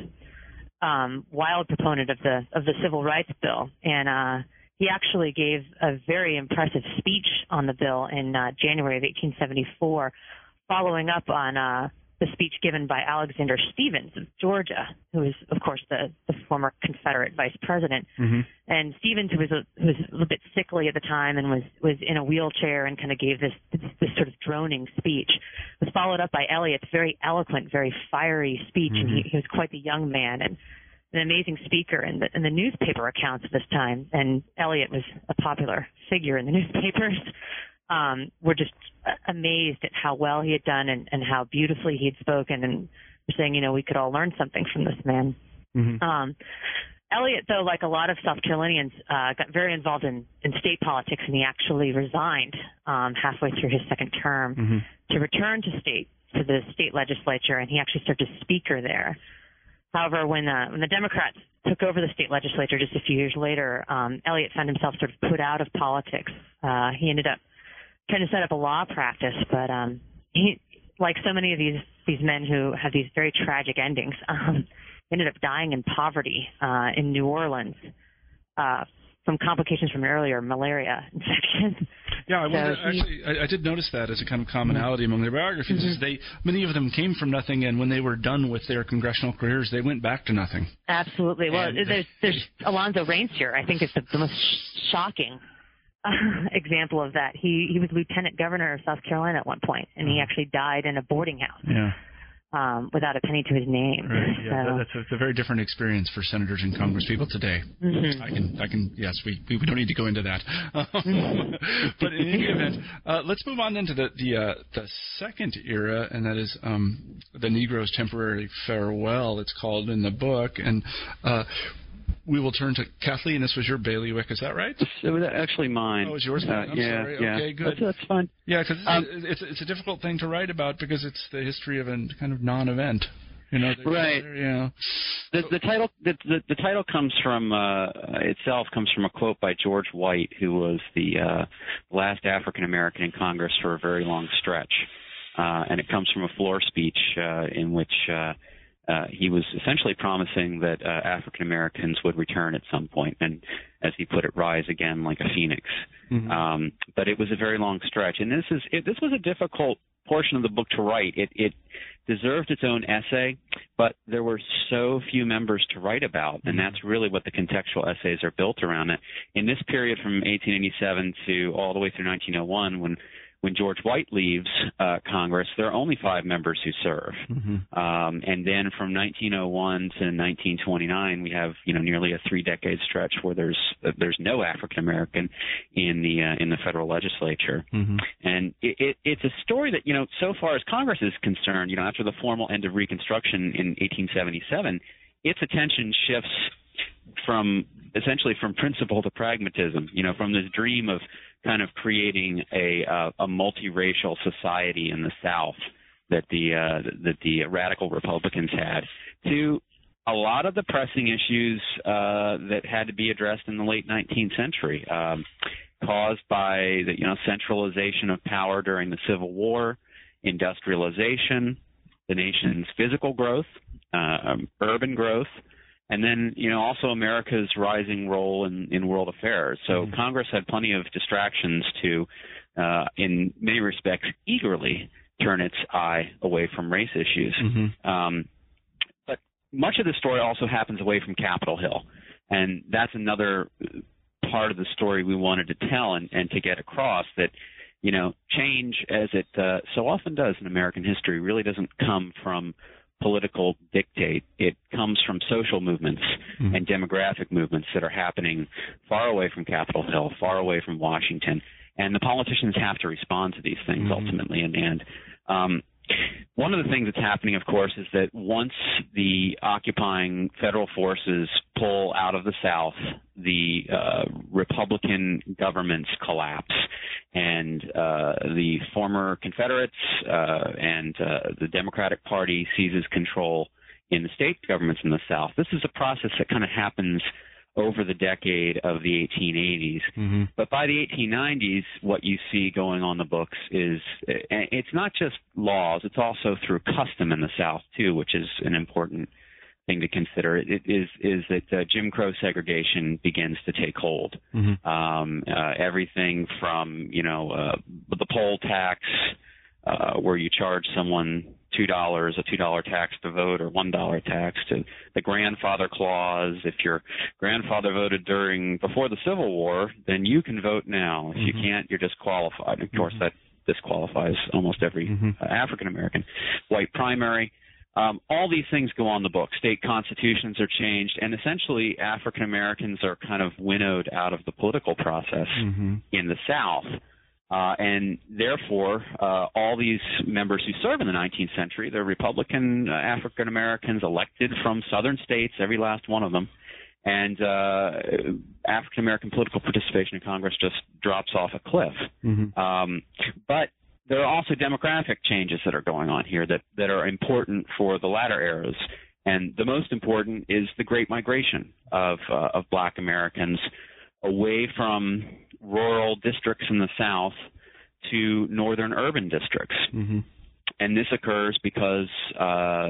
um, wild proponent of the of the Civil Rights Bill. And uh, he actually gave a very impressive speech on the bill in uh, January of 1874, following up on uh, the speech given by Alexander Stephens of Georgia, who is, of course, the, the former Confederate vice president. Mm-hmm. And Stephens, who was a, who was a little bit sickly at the time and was was in a wheelchair and kind of gave this this sort of droning speech, was followed up by Elliott's very eloquent, very fiery speech, mm-hmm. and he, he was quite the young man and an amazing speaker in the in the newspaper accounts this time. And Elliott was a popular figure in the [LAUGHS] newspapers um, were just amazed at how well he had done and, and how beautifully he had spoken and were saying, you know, we could all learn something from this man. Mm-hmm. Um, Elliott, though, like a lot of South Carolinians, uh, got very involved in, in state politics, and he actually resigned um, halfway through his second term mm-hmm. to return to state to the state legislature, and he actually served as speaker there. However, when uh, when the Democrats took over the state legislature just a few years later, um, Elliott found himself sort of put out of politics. Uh, he ended up trying to set up a law practice, but um, he, like so many of these these men who have these very tragic endings, [LAUGHS] um, ended up dying in poverty uh, in New Orleans uh, from complications from earlier malaria [LAUGHS] infection. Yeah, I wonder, So he- actually, I, I did notice that as a kind of commonality among their biographies. Is Mhm. they many of them came from nothing, and when they were done with their congressional careers, they went back to nothing. Absolutely. Well, And- there's there's Alonzo Ransier. I think it's the, the most shocking uh, [LAUGHS] example of that. He he was lieutenant governor of South Carolina at one point, and he actually died in a boarding house Yeah, um, without a penny to his name. right. Yeah, So, that's a, it's a very different experience for senators and congresspeople today. mhm. I can, I can, yes, we, we, we don't need to go into that. [LAUGHS] but in any event, uh, let's move on then to the the, uh, the second era, and that is um, the Negro's temporary farewell. It's called in the book, and uh, we will turn to Kathleen. This was your bailiwick, is that right? It was actually mine. Oh, it was yours. Uh, I'm yeah, sorry. yeah. Okay, good. That's, that's fine. Yeah, because Um, it's, it's it's a difficult thing to write about because it's the history of a kind of non-event. You know, Right. Yeah. The, the title the, the, the title comes from uh, itself comes from a quote by George White, who was the uh, last African American in Congress for a very long stretch, uh, and it comes from a floor speech uh, in which uh, uh, he was essentially promising that uh, African Americans would return at some point, and as he put it, rise again like a phoenix. Mhm. Um, but it was a very long stretch, and this is it, this was a difficult portion of the book to write. It it deserved its own essay, but there were so few members to write about, and that's really what the contextual essays are built around. It in this period from 1887 to all the way through 1901, when when George White leaves uh, Congress, there are only five members who serve. Mhm. Um, and then from 1901 to 1929, we have you know nearly a three-decade stretch where there's there's no African American in the uh, in the federal legislature. Mhm. And it, it, it's a story that, you know, so far as Congress is concerned, you know, after the formal end of Reconstruction in 1877, its attention shifts from essentially from principle to pragmatism, you know, from this dream of kind of creating a, uh, a multiracial society in the South that the, uh, that the radical Republicans had to a lot of the pressing issues uh, that had to be addressed in the late 19th century. Um, caused by the you know centralization of power during the Civil War, industrialization, the nation's physical growth, uh, um, urban growth, and then you know also America's rising role in, in world affairs. So Mhm. Congress had plenty of distractions to, uh, in many respects, eagerly turn its eye away from race issues. Mhm. Um, but much of the story also happens away from Capitol Hill, and that's another part of the story we wanted to tell and, and to get across that you know change as it uh, so often does in American history really doesn't come from political dictate it comes from social movements Mhm. and demographic movements that are happening far away from Capitol Hill far away from Washington and the politicians have to respond to these things Mhm. ultimately in the end um, one of the things that's happening, of course, is that once the occupying federal forces pull out of the South, the uh, Republican governments collapse, and uh, the former Confederates uh, and uh, the Democratic Party seizes control in the state governments in the South. This is a process that kind of happens over the decade of the 1880s. Mhm. But by the 1890s, what you see going on the books is it's not just laws; it's also through custom in the South too, which is an important thing to consider. It is is that uh, Jim Crow segregation begins to take hold. Mhm. Um, uh, everything from you know uh, the poll tax, uh, where you charge someone two dollars, a two dollar tax to vote, or one dollar tax, to the grandfather clause. If your grandfather voted during before the Civil War, then you can vote now. If you Mhm. can't, you're disqualified. Of course, that disqualifies almost every Mhm. uh, African American. White primary. Um, all these things go on the book. State constitutions are changed, and essentially African Americans are kind of winnowed out of the political process Mhm. in the South. Uh, and therefore, uh, all these members who serve in the 19th century, they're Republican uh, African Americans elected from southern states, every last one of them. and uh, African American political participation in Congress just drops off a cliff. Mm-hmm. Um, but there are also demographic changes that are going on here that, that are important for the latter eras. And the most important is the Great Migration of uh, of Black Americans away from rural districts in the South to northern urban districts. Mm-hmm. And this occurs because uh,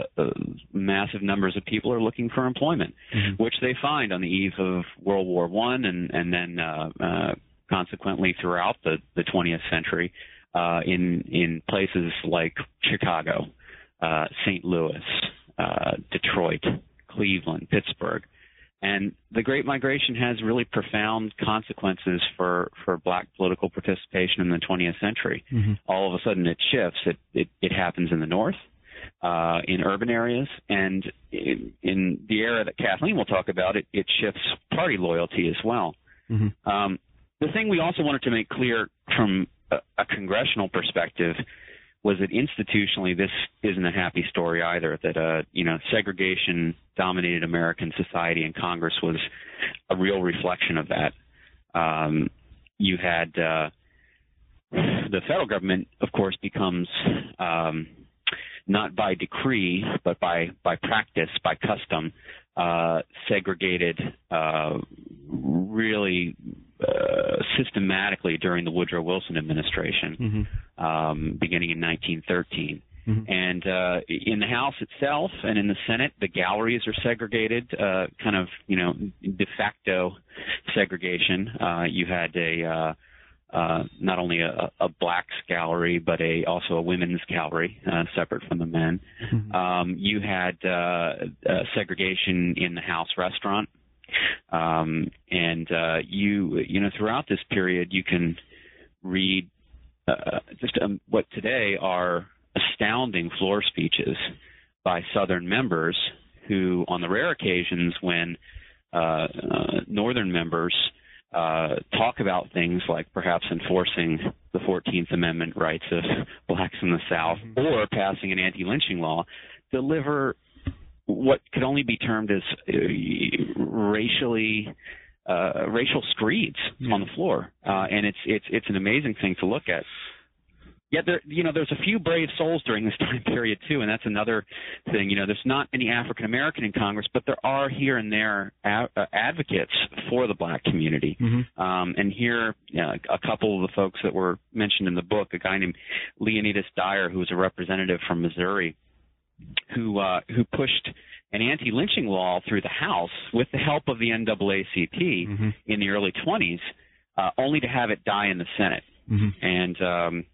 massive numbers of people are looking for employment, mm-hmm. which they find on the eve of World War One, and and then uh, uh, consequently throughout the, the 20th century uh, in in places like Chicago, uh, St. Louis, uh, Detroit, Cleveland, Pittsburgh. And the Great Migration has really profound consequences for, for black political participation in the 20th century. Mm-hmm. All of a sudden it shifts. It, it, it happens in the North, uh, in urban areas, and in, in the era that Kathleen will talk about, it, it shifts party loyalty as well. Mm-hmm. Um, the thing we also wanted to make clear from a, a congressional perspective was that institutionally this isn't a happy story either. That uh, you know segregation dominated American society, and Congress was a real reflection of that. Um, you had uh, the federal government, of course, becomes um, not by decree but by by practice, by custom, uh, segregated uh, really uh, systematically during the Woodrow Wilson administration, mm-hmm. um, beginning in 1913. Mm-hmm. And uh, in the House itself and in the Senate, the galleries are segregated, uh, kind of you know de facto segregation. Uh, you had a uh, uh, not only a, a blacks gallery, but a also a women's gallery uh, separate from the men. Mm-hmm. Um, you had uh, uh, segregation in the house restaurant, um, and uh, you you know throughout this period you can read uh, just um, what today are astounding floor speeches by Southern members who, on the rare occasions when uh, uh, Northern members uh, talk about things like perhaps enforcing the 14th Amendment rights of [LAUGHS] blacks in the South Mm-hmm. or passing an anti-lynching law, deliver what could only be termed as uh, racially uh, racial screeds Yeah. on the floor, uh, and it's it's it's an amazing thing to look at. Yet there, you know, there's a few brave souls during this [LAUGHS] time period too, and that's another thing. You know, there's not any African American in Congress, but there are here and there a- uh, advocates for the black community. Mm-hmm. Um, and here, uh, a couple of the folks that were mentioned in the book, a guy named Leonidas Dyer, who was a representative from Missouri, who uh, who pushed an anti-lynching law through the House with the help of the NAACP Mm-hmm. in the early 20s, uh, only to have it die in the Senate. Mm-hmm. And um,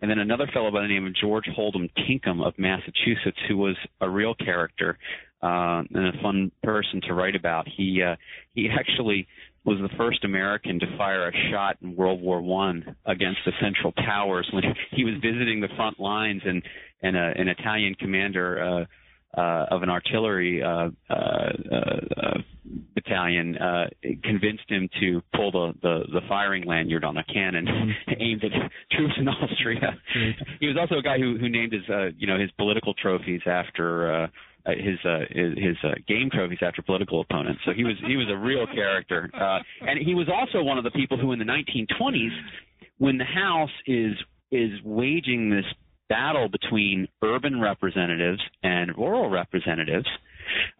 and then another fellow by the name of George Holden Tinkham of Massachusetts, who was a real character uh, and a fun person to write about. He uh, he actually was the first American to fire a shot in World War One against the Central Powers when he was visiting the front lines, and and a, an Italian commander. Uh, uh, of an artillery uh, uh, uh, battalion uh, convinced him to pull the, the, the firing lanyard on a cannon [LAUGHS] aimed at troops in Austria. He was also a guy who, who named his uh, you know his political trophies after uh, uh, his uh, his, uh, game trophies after political opponents. So he was he was a real character, uh, and he was also one of the people who in the 1920s, when the House is is waging this battle between urban representatives and rural representatives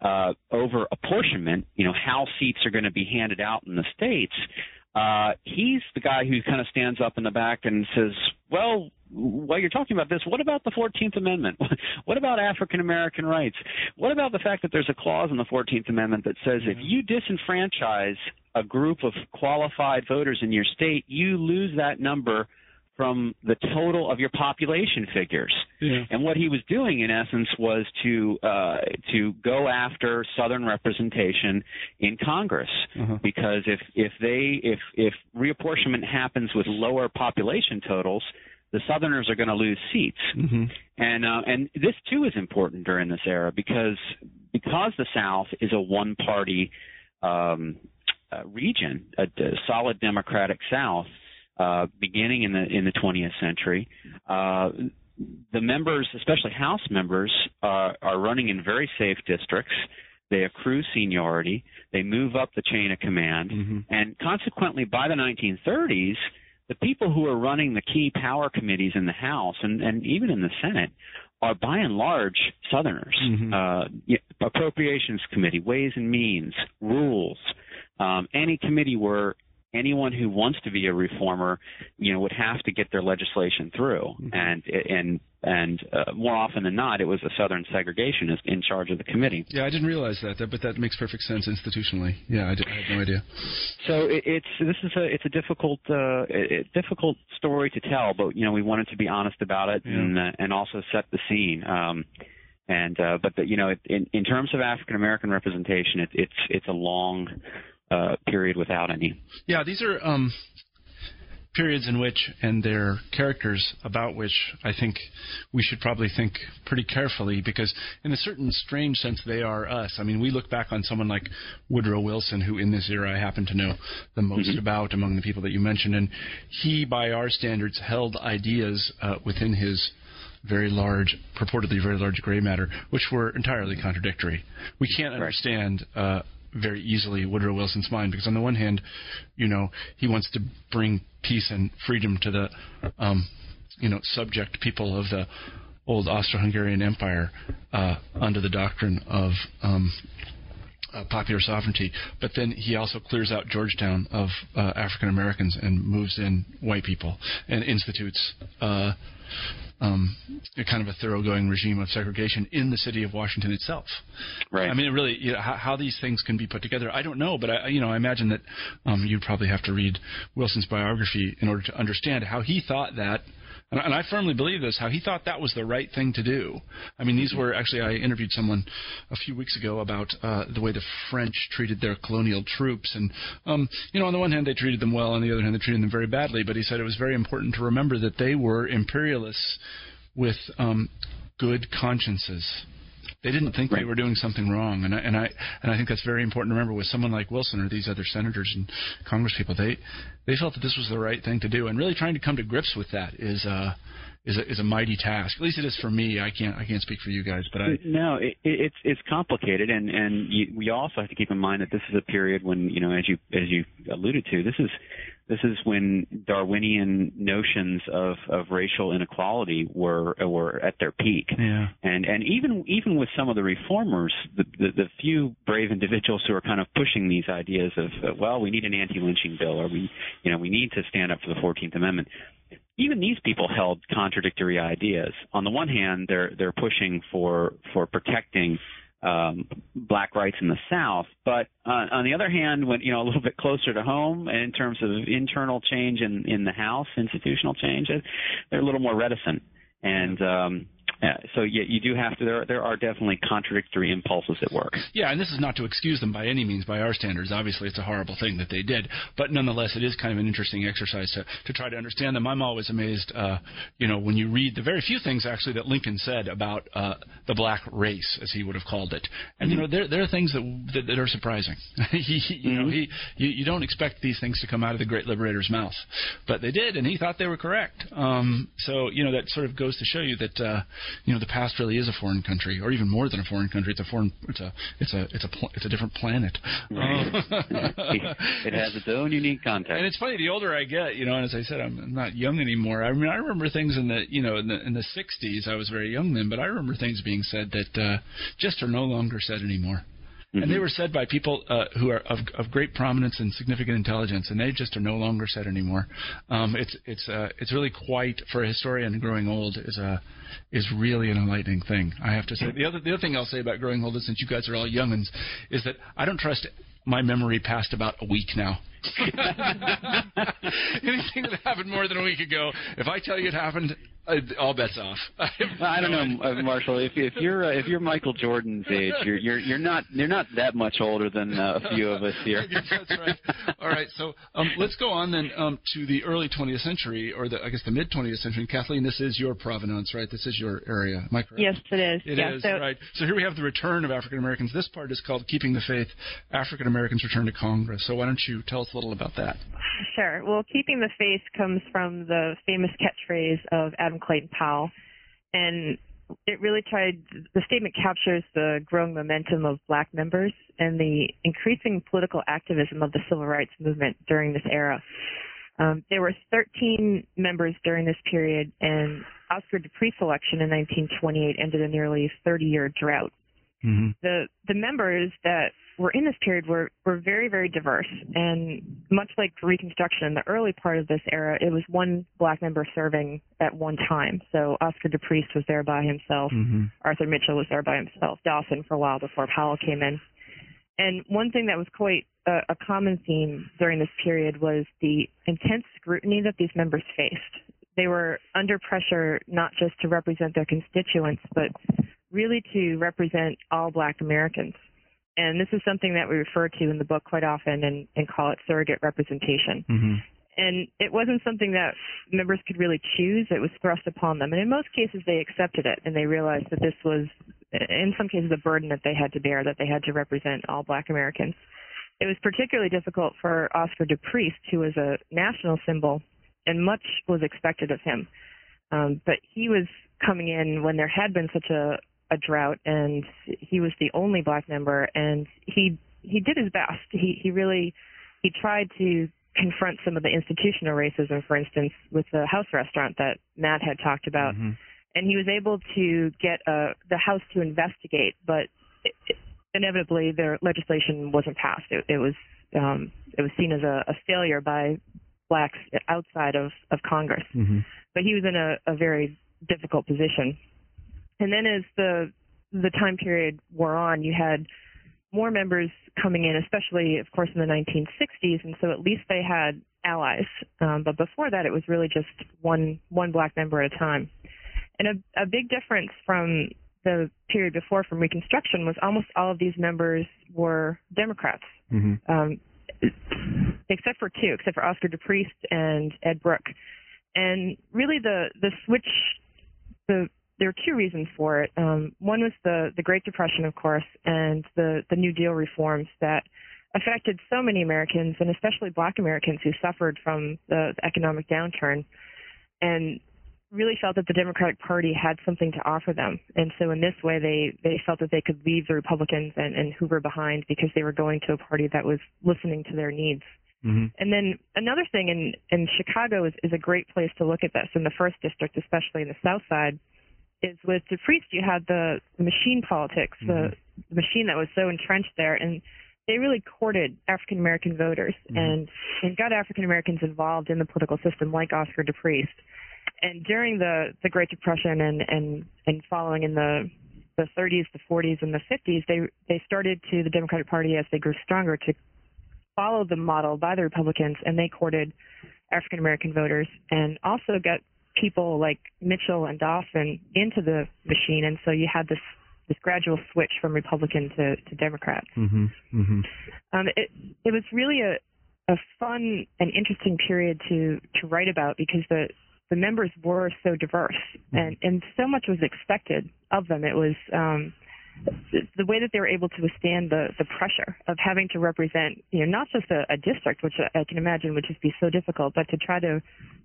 uh, over apportionment, you know, how seats are going to be handed out in the states. Uh, he's the guy who kind of stands up in the back and says, "Well, while you're talking about this, what about the 14th Amendment? [LAUGHS] what about African American rights? What about the fact that there's a clause in the 14th Amendment that says if you disenfranchise a group of qualified voters in your state, you lose that number from the total of your population figures. Yeah. And what he was doing, in essence, was to uh, to go after Southern representation in Congress, Uh-huh. because if if they if if reapportionment happens with lower population totals, the Southerners are going to lose seats. Mm-hmm. And uh, and this too is important during this era because because the South is a one party um, uh, region, a, a solid Democratic South, uh, beginning in the in the 20th century. Uh, the members, especially House members, are, are running in very safe districts. they accrue seniority, they move up the chain of command, Mm-hmm. and consequently, by the 1930s, the people who are running the key power committees in the House and, and even in the Senate are by and large Southerners. Mhm. Uh, Appropriations Committee, Ways and Means, Rules, um, any committee where anyone who wants to be a reformer, you know, would have to get their legislation through, Mhm. and and and uh, more often than not, it was a Southern segregationist in charge of the committee. Yeah, I didn't realize that, but that makes perfect sense institutionally. Yeah, I, did, I had no idea. So it, it's this is a it's a difficult uh, difficult story to tell, but you know we wanted to be honest about it Yeah. and uh, and also set the scene. Um, and uh, but the, you know in in terms of African American representation, it, it's it's a long uh, period without any. Yeah, these are um, periods in which, and their characters about which I think we should probably think pretty carefully because, in a certain strange sense, they are us. I mean, we look back on someone like Woodrow Wilson, who in this era I happen to know the most about among the people that you mentioned, and he, by our standards, held ideas uh, within his very large, purportedly very large gray matter, which were entirely contradictory. We can't understand uh, very easily Woodrow Wilson's mind because, on the one hand, you know, he wants to bring peace and freedom to the, um, you know, subject people of the old Austro-Hungarian Empire uh, under the doctrine of um, uh, popular sovereignty. But then he also clears out Georgetown of uh, African Americans and moves in white people and institutes uh, um, a kind of a thoroughgoing regime of segregation in the city of Washington itself. Right. I mean, it really, you know, how, how these things can be put together, I don't know, but I, you know, I imagine that um, you'd probably have to read Wilson's biography in order to understand how he thought that. And and I firmly believe this, how he thought that was the right thing to do. I mean, these were actually, I interviewed someone a few weeks ago about uh, the way the French treated their colonial troops. And, um, you know, on the one hand, they treated them well, on the other hand, they treated them very badly. But he said it was very important to remember that they were imperialists with um, good consciences. They didn't think they were doing something wrong, and I, and I and I think that's very important to remember with someone like Wilson or these other senators and Congress people. They they felt that this was the right thing to do, and really trying to come to grips with that is uh is a, is a mighty task. At least it is for me. I can't I can't speak for you guys, but I No, it, it, it's it's complicated, and and you, we also have to keep in mind that this is a period when you know, as you as you alluded to, this is this is when Darwinian notions of of racial inequality were were at their peak. yeah And and even even with some of the reformers, the, the the few brave individuals who are kind of pushing these ideas of well, we need an anti-lynching bill, or we you know we need to stand up for the Fourteenth Amendment. Even these people held contradictory ideas. On the one hand, they're they're pushing for for protecting um, black rights in the South, but uh, on the other hand, when you know a little bit closer to home in terms of internal change in in the House, institutional change, they're a little more reticent. And um, uh, so yeah, you do have to. There there are definitely contradictory impulses at work. Yeah, and this is not to excuse them by any means by our standards. Obviously, it's a horrible thing that they did, but nonetheless, it is kind of an interesting exercise to, to try to understand them. I'm always amazed, uh, you know, when you read the very few things actually that Lincoln said about uh, the black race, as he would have called it, and you know, there there are things that that, that are surprising. [LAUGHS] he, you know, he you, you don't expect these things to come out of the great liberator's mouth, but they did, and he thought they were correct. Um, so you know, that sort of goes to show you that uh, you know the past really is a foreign country, or even more than a foreign country. It's a foreign. It's a it's a it's a pl- it's a different planet. [LAUGHS] it has its own unique context. And it's funny. The older I get, you know, and as I said, I'm not young anymore. I mean, I remember things in the, you know, in the in the '60s. I was very young then, but I remember things being said that uh, just are no longer said anymore. And they were said by people uh, who are of, of great prominence and significant intelligence, and they just are no longer said anymore. Um, it's it's uh, it's really quite for a historian growing old is a is really an enlightening thing. I have to say. The other the other thing I'll say about growing old is since you guys are all youngins, is that I don't trust my memory past about a week now. [LAUGHS] Anything that happened more than a week ago, if I tell you it happened, uh, all bets off. [LAUGHS] I don't know, uh, Marshall. If if you're uh, if you're Michael Jordan's age, you're you're you're not you're not that much older than uh, a few of us here. [LAUGHS] That's right. All right, so um, let's go on then um, to the early 20th century, or the, I guess the mid 20th century. Kathleen, this is your provenance, right? This is your area. Am I correct? Yes, it is. It yeah, is, so right. So here we have the return of African Americans. This part is called Keeping the Faith, African Americans Return to Congress. So why don't you tell us a little about that? Sure. Well, keeping the faith comes from the famous catchphrase of Adam Clayton Powell. And it really tried, the statement captures the growing momentum of black members and the increasing political activism of the civil rights movement during this era. Um, there were 13 members during this period, and Oscar DePriest's election in 1928 ended a nearly 30-year drought. Mm-hmm. The the members that were in this period were were very very diverse, and much like Reconstruction, in the early part of this era, it was one black member serving at one time. So Oscar DePriest was there by himself, mm-hmm. Arthur Mitchell was there by himself, Dawson for a while before Powell came in. And one thing that was quite a, a common theme during this period was the intense scrutiny that these members faced. They were under pressure not just to represent their constituents, but really to represent all black Americans. And this is something that we refer to in the book quite often and, and call it surrogate representation. Mm-hmm. And it wasn't something that members could really choose. It was thrust upon them. And in most cases, they accepted it and they realized that this was, in some cases, a burden that they had to bear, that they had to represent all black Americans. It was particularly difficult for Oscar DePriest, who was a national symbol, and much was expected of him. Um, but he was coming in when there had been such a, a drought, and he was the only black member, and he he did his best. He he really he tried to confront some of the institutional racism, for instance, with the house restaurant that Matt had talked about, mm-hmm. and he was able to get uh, the house to investigate, but it, inevitably their legislation wasn't passed. It, it was um, it was seen as a, a failure by blacks outside of of Congress. Mm-hmm. But he was in a, a very difficult position. And then as the the time period wore on, you had more members coming in, especially, of course, in the 1960s, and so at least they had allies. Um, but before that, it was really just one one black member at a time. And a, a big difference from the period before, from Reconstruction, was almost all of these members were Democrats, mm-hmm. um, except for two, except for Oscar DePriest and Ed Brooke. And really, the the switch, the there are two reasons for it. Um, one was the, the Great Depression, of course, and the, the New Deal reforms that affected so many Americans, and especially Black Americans who suffered from the, the economic downturn, and really felt that the Democratic Party had something to offer them. And so in this way, they, they felt that they could leave the Republicans and, and Hoover behind because they were going to a party that was listening to their needs. Mm-hmm. And then another thing in, in Chicago is, is a great place to look at this, in the first district, especially in the South Side is with DePriest, you had the, machine politics, mm-hmm. the, the machine that was so entrenched there, and they really courted African American voters mm-hmm. and and got African Americans involved in the political system, like Oscar DePriest. And during the the Great Depression and and and following in the the 30s, the 40s, and the 50s, they they started to the Democratic Party as they grew stronger to follow the model by the Republicans, and they courted African American voters and also got people like Mitchell and Dawson into the machine, and so you had this this gradual switch from Republican to, to Democrat. Mm-hmm, mm-hmm. Um, it it was really a a fun and interesting period to to write about because the the members were so diverse mm-hmm. and and so much was expected of them. It was um, the way that they were able to withstand the, the pressure of having to represent, you know, not just a, a district, which I can imagine would just be so difficult, but to try to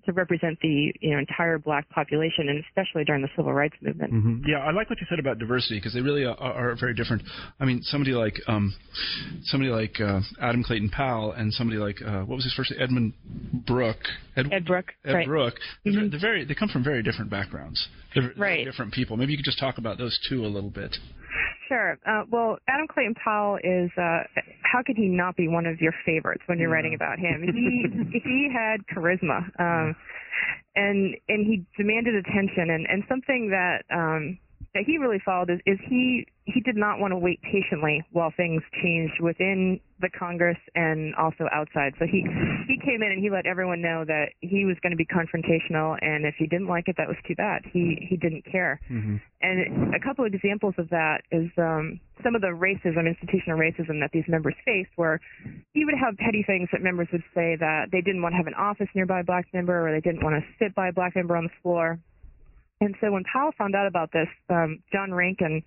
to represent the you know entire black population, and especially during the civil rights movement. Mm-hmm. Yeah, I like what you said about diversity because they really are, are, very different. I mean, somebody like um, somebody like uh, Adam Clayton Powell and somebody like uh, what was his first name? Edmund Brooke. Ed, Ed Brooke. Ed right. Brooke. Mm-hmm. They're very they come from very different backgrounds. They're, right. They're different people. Maybe you could just talk about those two a little bit. Sure. Uh, well, Adam Clayton Powell is. Uh, how could he not be one of your favorites when you're yeah. writing about him? He [LAUGHS] he had charisma, um, and and he demanded attention, and and something that um, that he really followed is, is he he did not want to wait patiently while things changed within the Congress and also outside. So he he came in and he let everyone know that he was going to be confrontational, and if he didn't like it, that was too bad. He he didn't care. Mm-hmm. And a couple of examples of that is um, some of the racism, institutional racism that these members faced, where he would have petty things that members would say that they didn't want to have an office nearby a black member, or they didn't want to sit by a black member on the floor. And so when Powell found out about this, um, John Rankin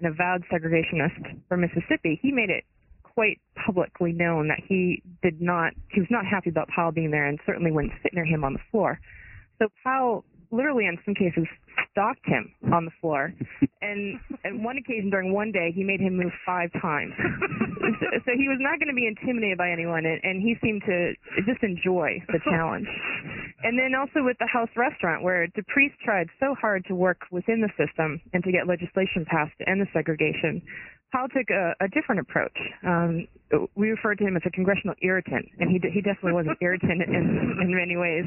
an avowed segregationist from Mississippi, he made it quite publicly known that he did not, he was not happy about Powell being there and certainly wouldn't sit near him on the floor. So Powell literally in some cases stalked him on the floor. and on one occasion during one day, he made him move five times. so, [LAUGHS] so he was not going to be intimidated by anyone, and, and he seemed to just enjoy the challenge. And then also with the house restaurant, where DePriest tried so hard to work within the system and to get legislation passed to end the segregation. Powell took a, a different approach. Um, we referred to him as a congressional irritant, and he he definitely was an irritant in in many ways.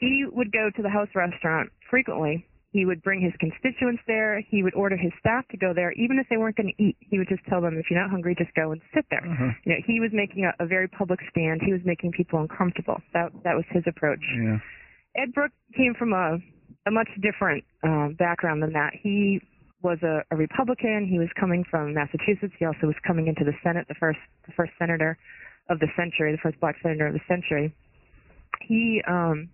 He would go to the house restaurant frequently. He would bring his constituents there. He would order his staff to go there, even if they weren't going to eat. He would just tell them, if you're not hungry, just go and sit there. Uh-huh. You know, he was making a, a very public stand. He was making people uncomfortable. That that was his approach. Yeah. Ed Brooke came from a a much different uh, background than that. He was a, a Republican. He was coming from Massachusetts. He also was coming into the Senate, the first the first senator of the century, the first black senator of the century. He um,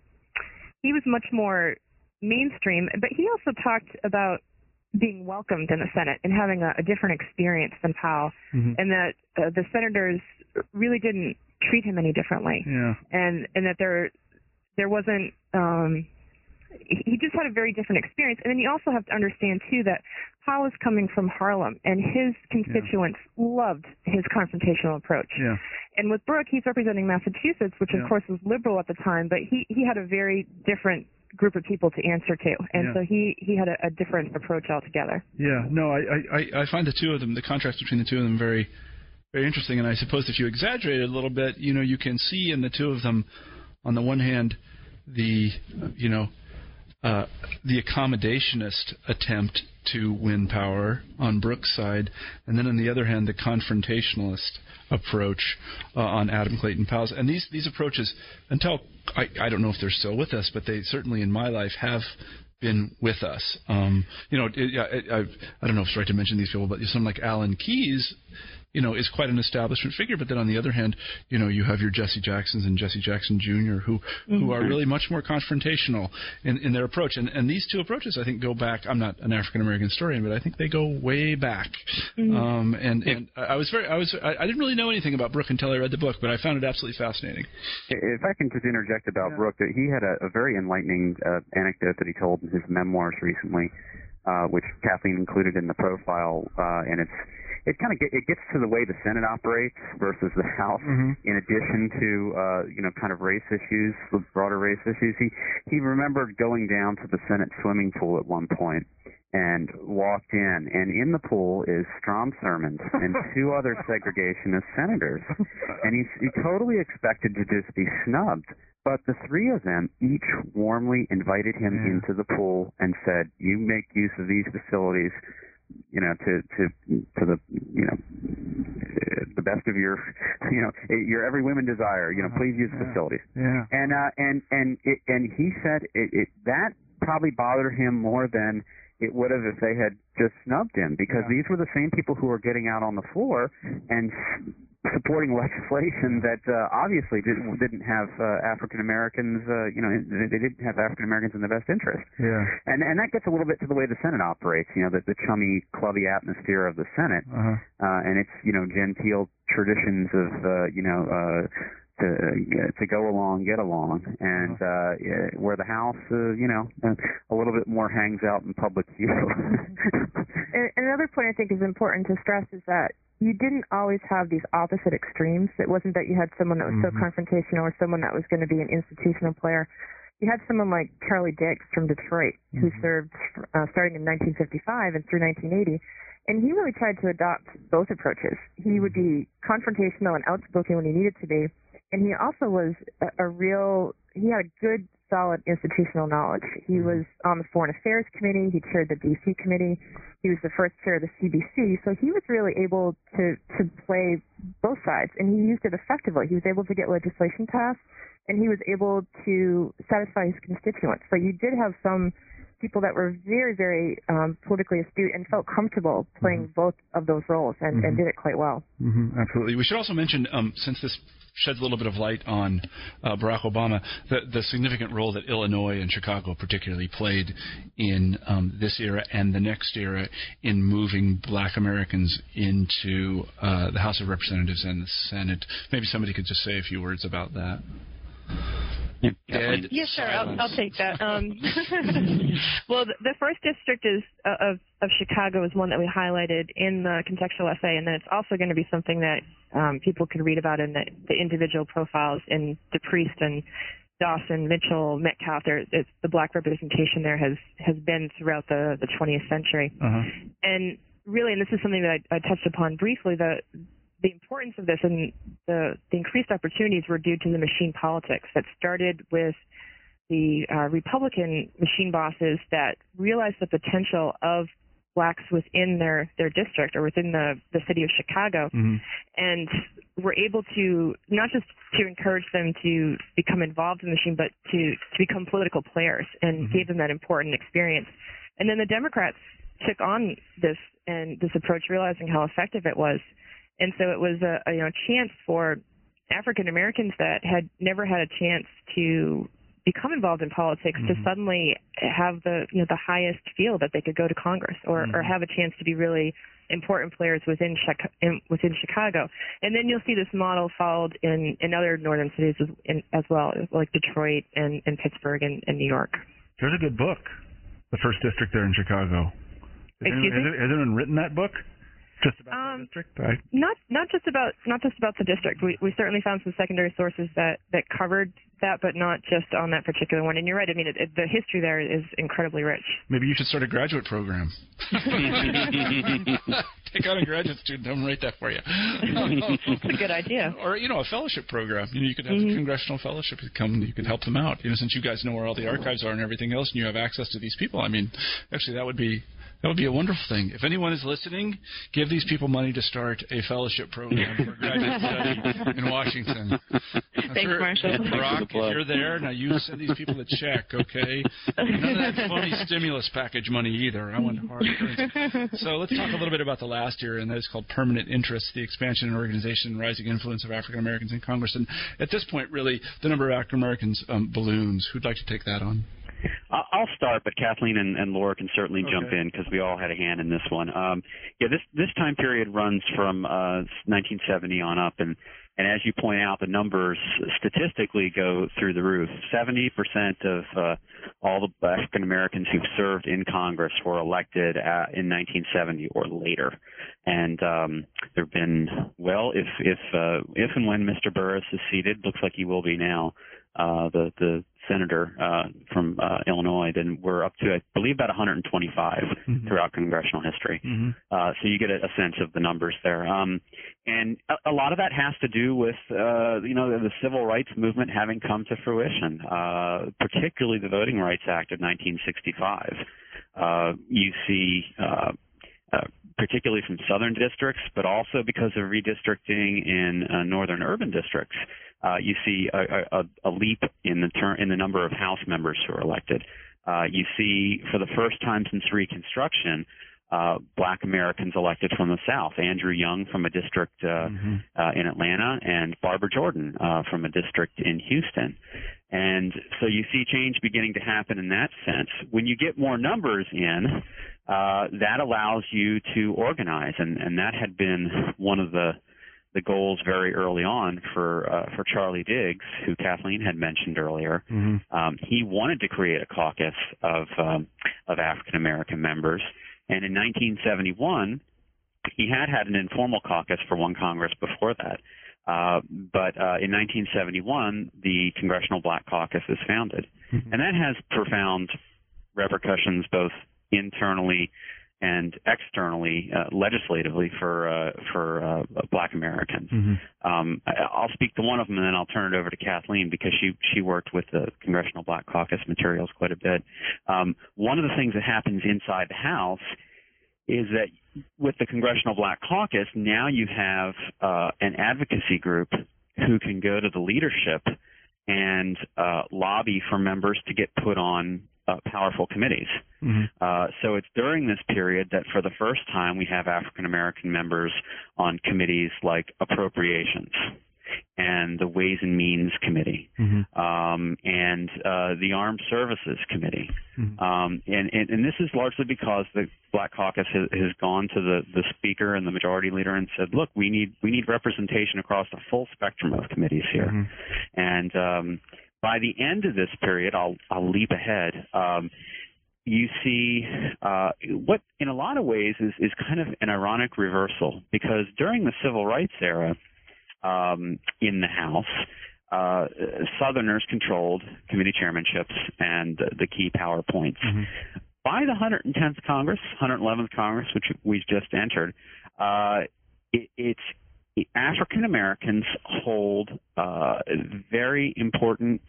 he was much more mainstream, but he also talked about being welcomed in the Senate and having a, a different experience than Powell, Mhm. and that uh, the senators really didn't treat him any differently, Yeah. and and that there there wasn't um, he just had a very different experience. And then you also have to understand too that Powell is coming from Harlem, and his constituents loved his confrontational approach. Yeah. And with Brooke, he's representing Massachusetts, which Yeah. of course was liberal at the time, but he he had a very different group of people to answer to, and Yeah. so he he had a, a different approach altogether. Yeah, no, I, I, I- find the two of them, the contrast between the two of them, very, very interesting. And I suppose if you exaggerate it a little bit, you know, you can see in the two of them, on the one hand, the, you know, uh, the accommodationist attempt to win power on Brooke's side, and then on the other hand, the confrontationalist approach uh, on Adam Clayton Powell's. And these these approaches, until I, I don't know if they're still with us, but they certainly in my life have been with us. Um, you know, it, I, I, I don't know if it's right to mention these people, but someone like Alan Keyes, you know, is quite an establishment figure. But then on the other hand, you know, you have your Jesse Jacksons and Jesse Jackson Jr. who who are Mhm. really much more confrontational in, in their approach. And and these two approaches, I think, go back. I'm not an African American historian, but I think they go way back. Mhm. Um, and and I was very I was I, I didn't really know anything about Brooke until I read the book, but I found it absolutely fascinating. If I can just interject about Brooke, that he had a, a very enlightening uh, anecdote that he told in his memoirs recently, uh, which Kathleen included in the profile, uh, and it's it kind of get, it gets to the way the Senate operates versus the House. Mhm. In addition to uh, you know kind of race issues, the broader race issues, he he remembered going down to the Senate swimming pool at one point and walked in, and in the pool is Strom Thurmond and [LAUGHS] two other segregationist senators, and he, he totally expected to just be snubbed. But the three of them each warmly invited him into the pool and said, "You make use of these facilities, you know, to to to the you know uh, the best of your [LAUGHS] you know your every woman desire. You know, please use the facilities." Yeah. And uh, and and it, and he said it, it that probably bothered him more than it would have if they had just snubbed him because these were the same people who were getting out on the floor and supporting [LAUGHS] legislation that uh, obviously didn't didn't have uh, African Americans uh, you know they didn't have African Americans in the best interest Yeah. and and that gets a little bit to the way the Senate operates you know the, the chummy clubby atmosphere of the Senate Uh-huh. uh, and it's you know genteel traditions of uh, you know uh, to uh, to go along, get along, and uh, where the House, uh, you know, [LAUGHS] a little bit more hangs out in public view. [LAUGHS] And and another point I think is important to stress is that you didn't always have these opposite extremes. It wasn't that you had someone that was so Mhm. confrontational or someone that was going to be an institutional player. You had someone like Charlie Diggs from Detroit who served uh, starting in 1955 and through 1980. And he really tried to adopt both approaches. He would be confrontational and outspoken when he needed to be, and he also was a, a real. He had a good, solid institutional knowledge. He was on the Foreign Affairs Committee. He chaired the D.C. Committee. He was the first chair of the CBC. So he was really able to to play both sides, and he used it effectively. He was able to get legislation passed, and he was able to satisfy his constituents. So you did have some people that were very, very um, politically astute and felt comfortable playing both of those roles and, and Mhm. did it quite well. Mm-hmm. Absolutely. We should also mention, um, since this sheds a little bit of light on uh, Barack Obama, the, the significant role that Illinois and Chicago particularly played in um, this era and the next era in moving black Americans into uh, the House of Representatives and the Senate. Maybe somebody could just say a few words about that. Dead. Yeah, sure. I'll, I'll, take that. Um, [LAUGHS] well, the, the, first district is uh, of of Chicago is one that we highlighted in the contextual essay, and then it's also going to be something that um, people can read about in the, the individual profiles in DePriest and Dawson, Mitchell, Metcalfe. There, the black representation there has has been throughout the the 20th century, uh-huh. and really, and this is something that I, I touched upon briefly. The the importance of this and the, the increased opportunities were due to the machine politics that started with the uh, Republican machine bosses that realized the potential of blacks within their their district or within the the city of Chicago, mm-hmm. and were able to not just to encourage them to become involved in the machine, but to to become political players, and mm-hmm. gave them that important experience. And then the Democrats took on this and this approach, realizing how effective it was, and so it was a, a you know chance for African Americans that had never had a chance to become involved in politics mm-hmm. to suddenly have the you know the highest field that they could go to Congress or mm-hmm. or have a chance to be really important players within in, within Chicago. And then you'll see this model followed in in other northern cities as, in, as well, like Detroit and, and Pittsburgh and, and New York. There's a good book, the first district there in Chicago. Has Excuse anyone, me? Has anyone written that book? Just about um, the district? I... Not not just about not just about the district. We we certainly found some secondary sources that that covered that, but not just on that particular one. And you're right. I mean, it, it, the history there is incredibly rich. Maybe you should start a graduate program. [LAUGHS] [LAUGHS] Take out a graduate student. I'm write that for you. That's a good idea. [LAUGHS] Or you know, a fellowship program. You know, you could have mm-hmm. a congressional fellowship come. You could help them out. You know, since you guys know where all the archives are and everything else, and you have access to these people. I mean, actually, that would be that would be a wonderful thing. If anyone is listening, give these people money to start a fellowship program for graduate [LAUGHS] study in Washington. Thanks, sure, Marshall. Barack, if you're there, now you send these people a check, okay? None of that phony stimulus package money either. I want hard currency. So let's talk a little bit about the last year, and that is called Permanent Interest, the expansion and organization and rising influence of African Americans in Congress. And at this point, really, the number of African Americans um, balloons. Who'd like to take that on? I'll start, but Kathleen and, and Laura can certainly okay. jump in because we all had a hand in this one. Um, yeah, this this time period runs from uh, 1970 on up, and and as you point out, the numbers statistically go through the roof. 70% of uh, all the African Americans who've served in Congress were elected at, in 1970 or later. And um, there have been, well, if if uh, if and when Mr. Burris is seated, looks like he will be now uh, the the senator uh, from uh, Illinois, then we're up to I believe about 125 mm-hmm. throughout congressional history. Mm-hmm. Uh, so you get a, a, sense of the numbers there, um, and a, a, lot of that has to do with uh, you know the civil rights movement having come to fruition, uh, particularly the Voting Rights Act of 1965. Uh, you see. particularly from southern districts, but also because of redistricting in northern urban districts, uh, you see a, a, a leap in the ter- in the number of House members who are elected. Uh, you see, for the first time since Reconstruction, uh, black Americans elected from the South. Andrew Young from a district uh, mm-hmm. uh, in Atlanta, and Barbara Jordan uh, from a district in Houston. And so you see change beginning to happen in that sense. When you get more numbers in, uh, that allows you to organize, and, and that had been one of the the goals very early on for uh, for Charlie Diggs, who Kathleen had mentioned earlier. Mm-hmm. Um, he wanted to create a caucus of um, of African American members, and in 1971, he had had an informal caucus for one Congress before that. Uh, but uh, in 1971, the Congressional Black Caucus is founded, mm-hmm. and that has profound repercussions both internally and externally, uh, legislatively for uh, for uh, Black Americans. Mm-hmm. Um, I'll speak to one of them, and then I'll turn it over to Kathleen because she she worked with the Congressional Black Caucus materials quite a bit. Um, one of the things that happens inside the House is that with the Congressional Black Caucus, now you have uh, an advocacy group who can go to the leadership and uh, lobby for members to get put on uh, powerful committees. Mm-hmm. Uh, so it's during this period that for the first time we have African American members on committees like appropriations and the Ways and Means Committee mm-hmm. um, and uh, the Armed Services Committee. Mm-hmm. Um, and, and, and, this is largely because the Black Caucus has, has, gone to the, the Speaker and the Majority Leader and said, look, we need we need representation across the full spectrum of committees here. Mm-hmm. And um, by the end of this period, I'll I'll leap ahead. Um, you see uh, what, in a lot of ways, is is kind of an ironic reversal because during the civil rights era um, in the House. Uh, Southerners controlled committee chairmanships and uh, the key power points. Mm-hmm. By the 110th Congress, 111th Congress, which we've just entered, uh, it, it's African Americans hold uh, very important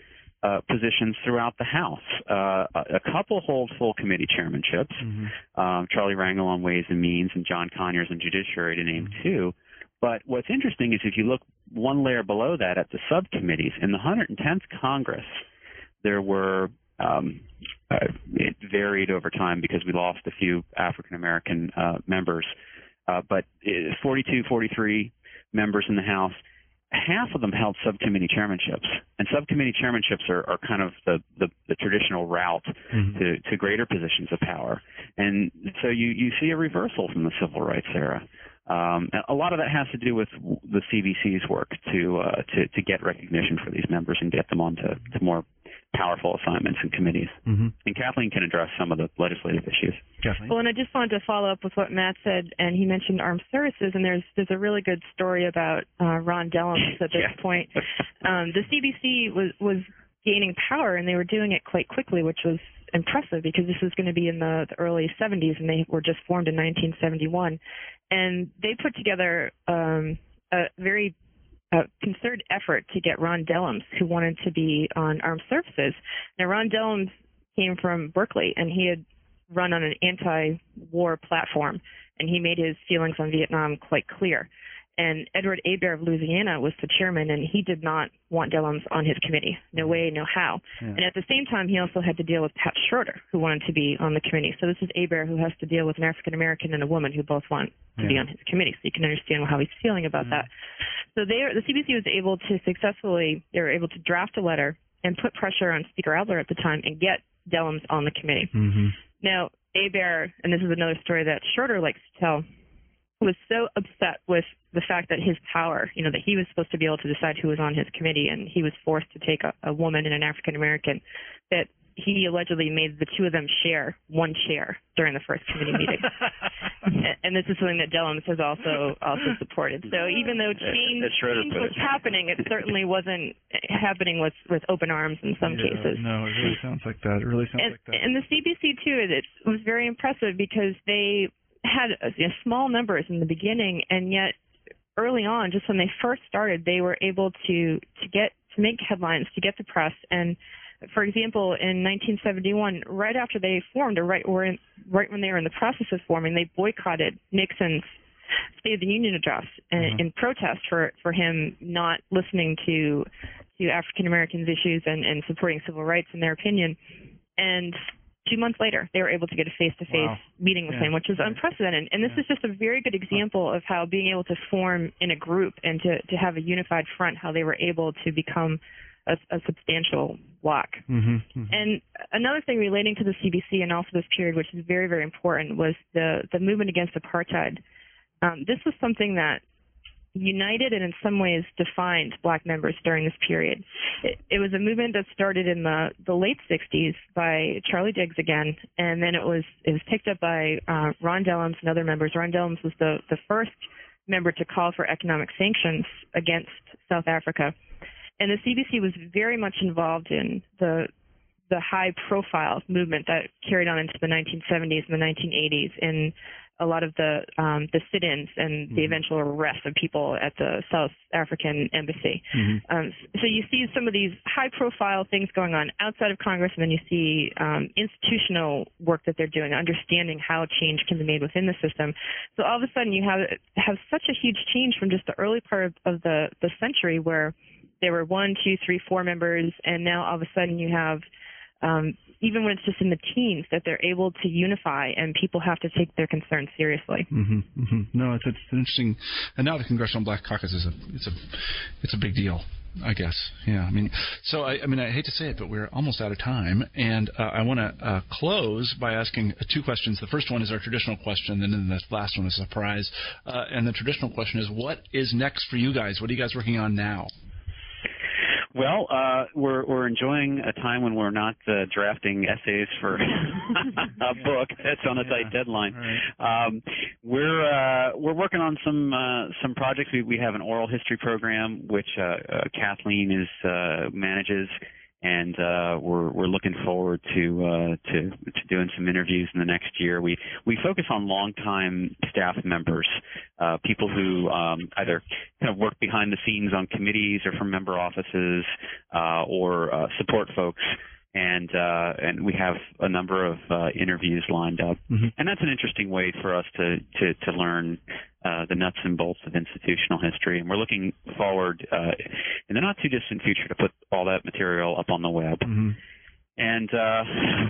uh, positions throughout the House. Uh, a couple hold full committee chairmanships. Mm-hmm. Um, Charlie Rangel on Ways and Means and John Conyers on Judiciary, to name mm-hmm. two. But what's interesting is if you look one layer below that at the subcommittees, in the 110th Congress, there were um, uh, it varied over time because we lost a few African American uh, members, uh, but uh, 42, 43 members in the House. Half of them held subcommittee chairmanships, and subcommittee chairmanships are, are kind of the, the, the traditional route mm-hmm. to, to greater positions of power. And so you, you see a reversal from the civil rights era. Um, a lot of that has to do with the CBC's work to uh, to to get recognition for these members and get them onto to more powerful assignments and committees. Mm-hmm. And Kathleen can address some of the legislative issues. Kathleen? Well, and I just wanted to follow up with what Matt said, and he mentioned armed services, and there's there's a really good story about uh, Ron Dellums [LAUGHS] at this yeah. point. [LAUGHS] Um, the CBC was was gaining power, and they were doing it quite quickly, which was impressive because this was going to be in the, the early 70s, and they were just formed in 1971, and they put together um, a very a concerted effort to get Ron Dellums, who wanted to be on armed services. Now, Ron Dellums came from Berkeley, and he had run on an anti-war platform, and he made his feelings on Vietnam quite clear. And Edward Hebert of Louisiana was the chairman, and he did not want Dellums on his committee. No way, no how. Yeah. And at the same time, he also had to deal with Pat Schroeder, who wanted to be on the committee. So this is Hebert who has to deal with an African American and a woman who both want to yeah. be on his committee. So you can understand how he's feeling about mm-hmm. that. So they, the CBC was able to successfully, they were able to draft a letter and put pressure on Speaker Albert at the time and get Dellums on the committee. Mm-hmm. Now, Hebert, and this is another story that Schroeder likes to tell, was so upset with the fact that his power, you know, that he was supposed to be able to decide who was on his committee and he was forced to take a, a woman and an African American, that he allegedly made the two of them share one chair during the first committee meeting. [LAUGHS] and this is something that Dellums has also also supported. So even though change, change was happening, it certainly wasn't happening with with open arms in some yeah, cases. No, it really sounds like that. It really sounds and, like that. And the CBC too, it was very impressive because they had a, know, small numbers in the beginning, and yet early on, just when they first started, they were able to to get to make headlines, to get the press. And for example, in 1971, right after they formed, or right or in, right when they were in the process of forming, they boycotted Nixon's State of the Union address in, mm-hmm. in protest for for him not listening to to African Americans' issues and, and supporting civil rights in their opinion. And two months later, they were able to get a face-to-face meeting with yeah. him, which is unprecedented. And this yeah. is just a very good example of how being able to form in a group and to, to have a unified front, how they were able to become a, a substantial block. Mm-hmm, mm-hmm. And another thing relating to the CBC and also this period, which is very, very important, was the, the movement against apartheid. Um, this was something that united and in some ways defined black members during this period. It, it, was a movement that started in the, the late 60s by Charlie Diggs again, and then it was it was picked up by uh, Ron Dellums and other members. Ron Dellums was the, the first member to call for economic sanctions against South Africa. And the CBC was very much involved in the the high profile movement that carried on into the 1970s and the 1980s in a lot of the um, the sit-ins and mm-hmm. the eventual arrest of people at the South African embassy. Mm-hmm. Um, so you see some of these high-profile things going on outside of Congress, and then you see um, institutional work that they're doing, understanding how change can be made within the system. So all of a sudden, you have have such a huge change from just the early part of, of the the century where there were one, two, three, four members, and now all of a sudden you have um, even when it's just in the teens, that they're able to unify and people have to take their concerns seriously. Mm-hmm, mm-hmm. No, it's, it's interesting. And now the Congressional Black Caucus is a it's a it's a big deal. I guess, yeah. I mean, so I, I mean, I hate to say it, but we're almost out of time, and uh, I want to uh, close by asking two questions. The first one is our traditional question, and then the last one is a surprise. Uh, and the traditional question is, what is next for you guys? What are you guys working on now? Well, uh, we're we're enjoying a time when we're not uh, drafting essays for [LAUGHS] a [LAUGHS] book that's on a Yeah, tight deadline. right. Um, we're uh, we're working on some uh, some projects. We we have an oral history program which uh, uh, Kathleen is uh, manages, and uh, we're we're looking forward to uh, to to doing some interviews in the next year. We we focus on longtime staff members, uh, people who um, either kind of work behind the scenes on committees or from member offices uh, or uh, support folks. And uh, and we have a number of uh, interviews lined up, Mhm. and that's an interesting way for us to to, to learn uh, the nuts and bolts of institutional history. And we're looking forward uh, in the not too distant future to put all that material up on the web. Mhm. And uh,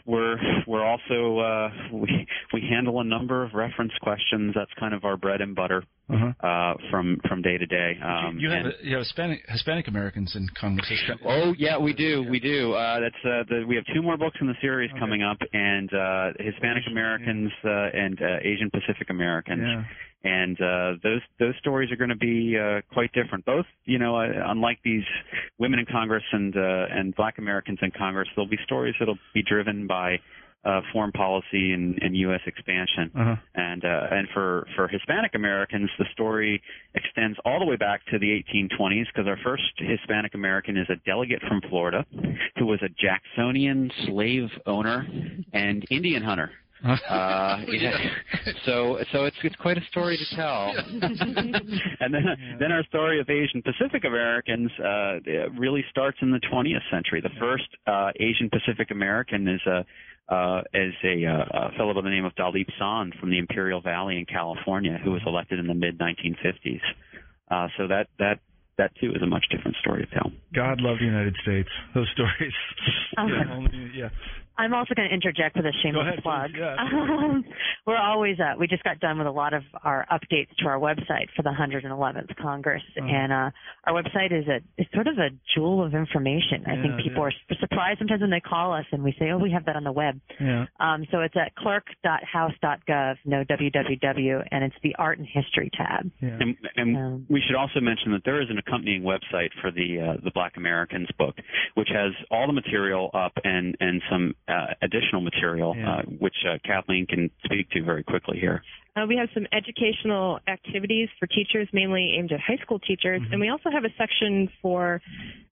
we're we're also uh, we we handle a number of reference questions. That's kind of our bread and butter Uh-huh. uh, from from day to day. Um, you have and- you have Hispanic Hispanic Americans in Congress. Oh yeah, we do, we do. Uh, that's uh, the, we have two more books in the series Okay. coming up, and uh, Hispanic Americans uh, and uh, Asian Pacific Americans, Yeah. And uh, those those stories are going to be uh, quite different. Both, you know, uh, unlike these women in Congress and uh, and Black Americans in Congress, there'll be stories that'll be driven by uh, foreign policy and, and U.S. expansion. Uh-huh. And uh, and for for Hispanic Americans, the story extends all the way back to the 1820s because our first Hispanic American is a delegate from Florida who was a Jacksonian slave owner and Indian hunter. Uh, [LAUGHS] yeah. So so it's it's quite a story to tell. [LAUGHS] and then then our story of Asian Pacific Americans uh, really starts in the 20th century. The first uh, Asian Pacific American is a uh, is a, uh, a fellow by the name of Dalip Saund from the Imperial Valley in California, who was elected in the mid 1950s. Uh, so that that that too is a much different story to tell. God love the United States. Those stories. [LAUGHS] Yeah, only- yeah. I'm also going to interject with a shameless ahead, plug. Yeah. [LAUGHS] Um, we're always uh, we just got done with a lot of our updates to our website for the 111th Congress, Oh. and uh, our website is a is sort of a jewel of information. I Yeah, think people yeah. are surprised sometimes when they call us and we say, "Oh, we have that on the web." Yeah. Um, so it's at clerk.house.gov, no www, and it's the Art and History tab. Yeah. And, and Um, we should also mention that there is an accompanying website for the uh, the Black Americans book, which has all the material up and and some uh, additional material, Yeah. uh, which uh, Kathleen can speak to very quickly here. Uh, we have some educational activities for teachers, mainly aimed at high school teachers, and we also have a section for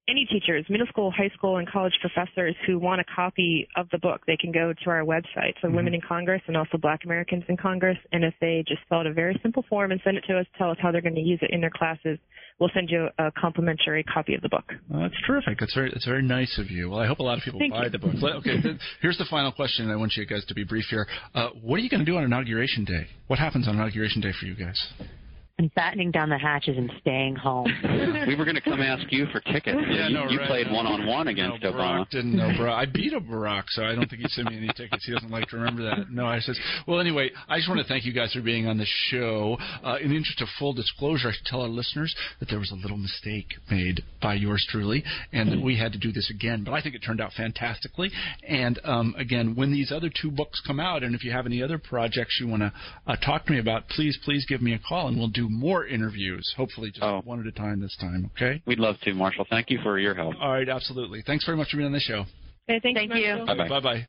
any teachers, middle school, high school, and college professors who want a copy of the book. They can go to our website, so Women in Congress and also Black Americans in Congress, and if they just fill out a very simple form and send it to us, tell us how they're going to use it in their classes, we'll send you a complimentary copy of the book. Well, that's terrific. That's very that's very nice of you. Well, I hope a lot of people Thank buy you. the book. Okay, here's the final question. I want you guys to be brief here. Uh, what are you going to do on inauguration day? What happens on inauguration day for you guys? And battening down the hatches and staying home. [LAUGHS] we were going to come ask you for tickets. Yeah, you, no, you right. played one on one against no, Obama. Barack didn't know Barack. [LAUGHS] I beat up Barack, so I don't think he sent me any tickets. He doesn't like to remember that. No, I says. Well, anyway, I just want to thank you guys for being on the show. Uh, in the interest of full disclosure, I should tell our listeners that there was a little mistake made by yours truly, and that we had to do this again. But I think it turned out fantastically. And um, again, when these other two books come out, and if you have any other projects you want to uh, talk to me about, please, please give me a call, and we'll do more interviews. Hopefully, just Oh. one at a time this time. Okay. We'd love to, Marshall. Thank you for your help. All right, absolutely. Thanks very much for being on the show. Okay, thanks, Thank you. Bye-bye. Bye bye.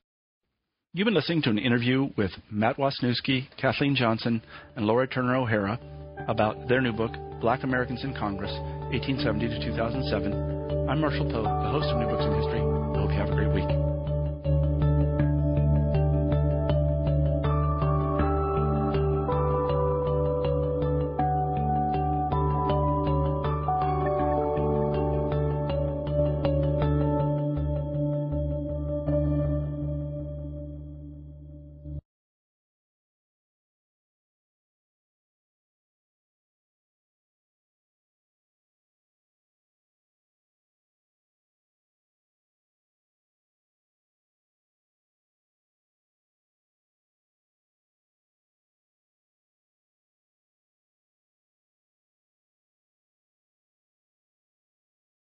You've been listening to an interview with Matt Wasniewski, Kathleen Johnson, and Laura Turner O'Hara about their new book, Black Americans in Congress, 1870 to 2007. I'm Marshall Poe, the host of New Books in History. I hope you have a great week.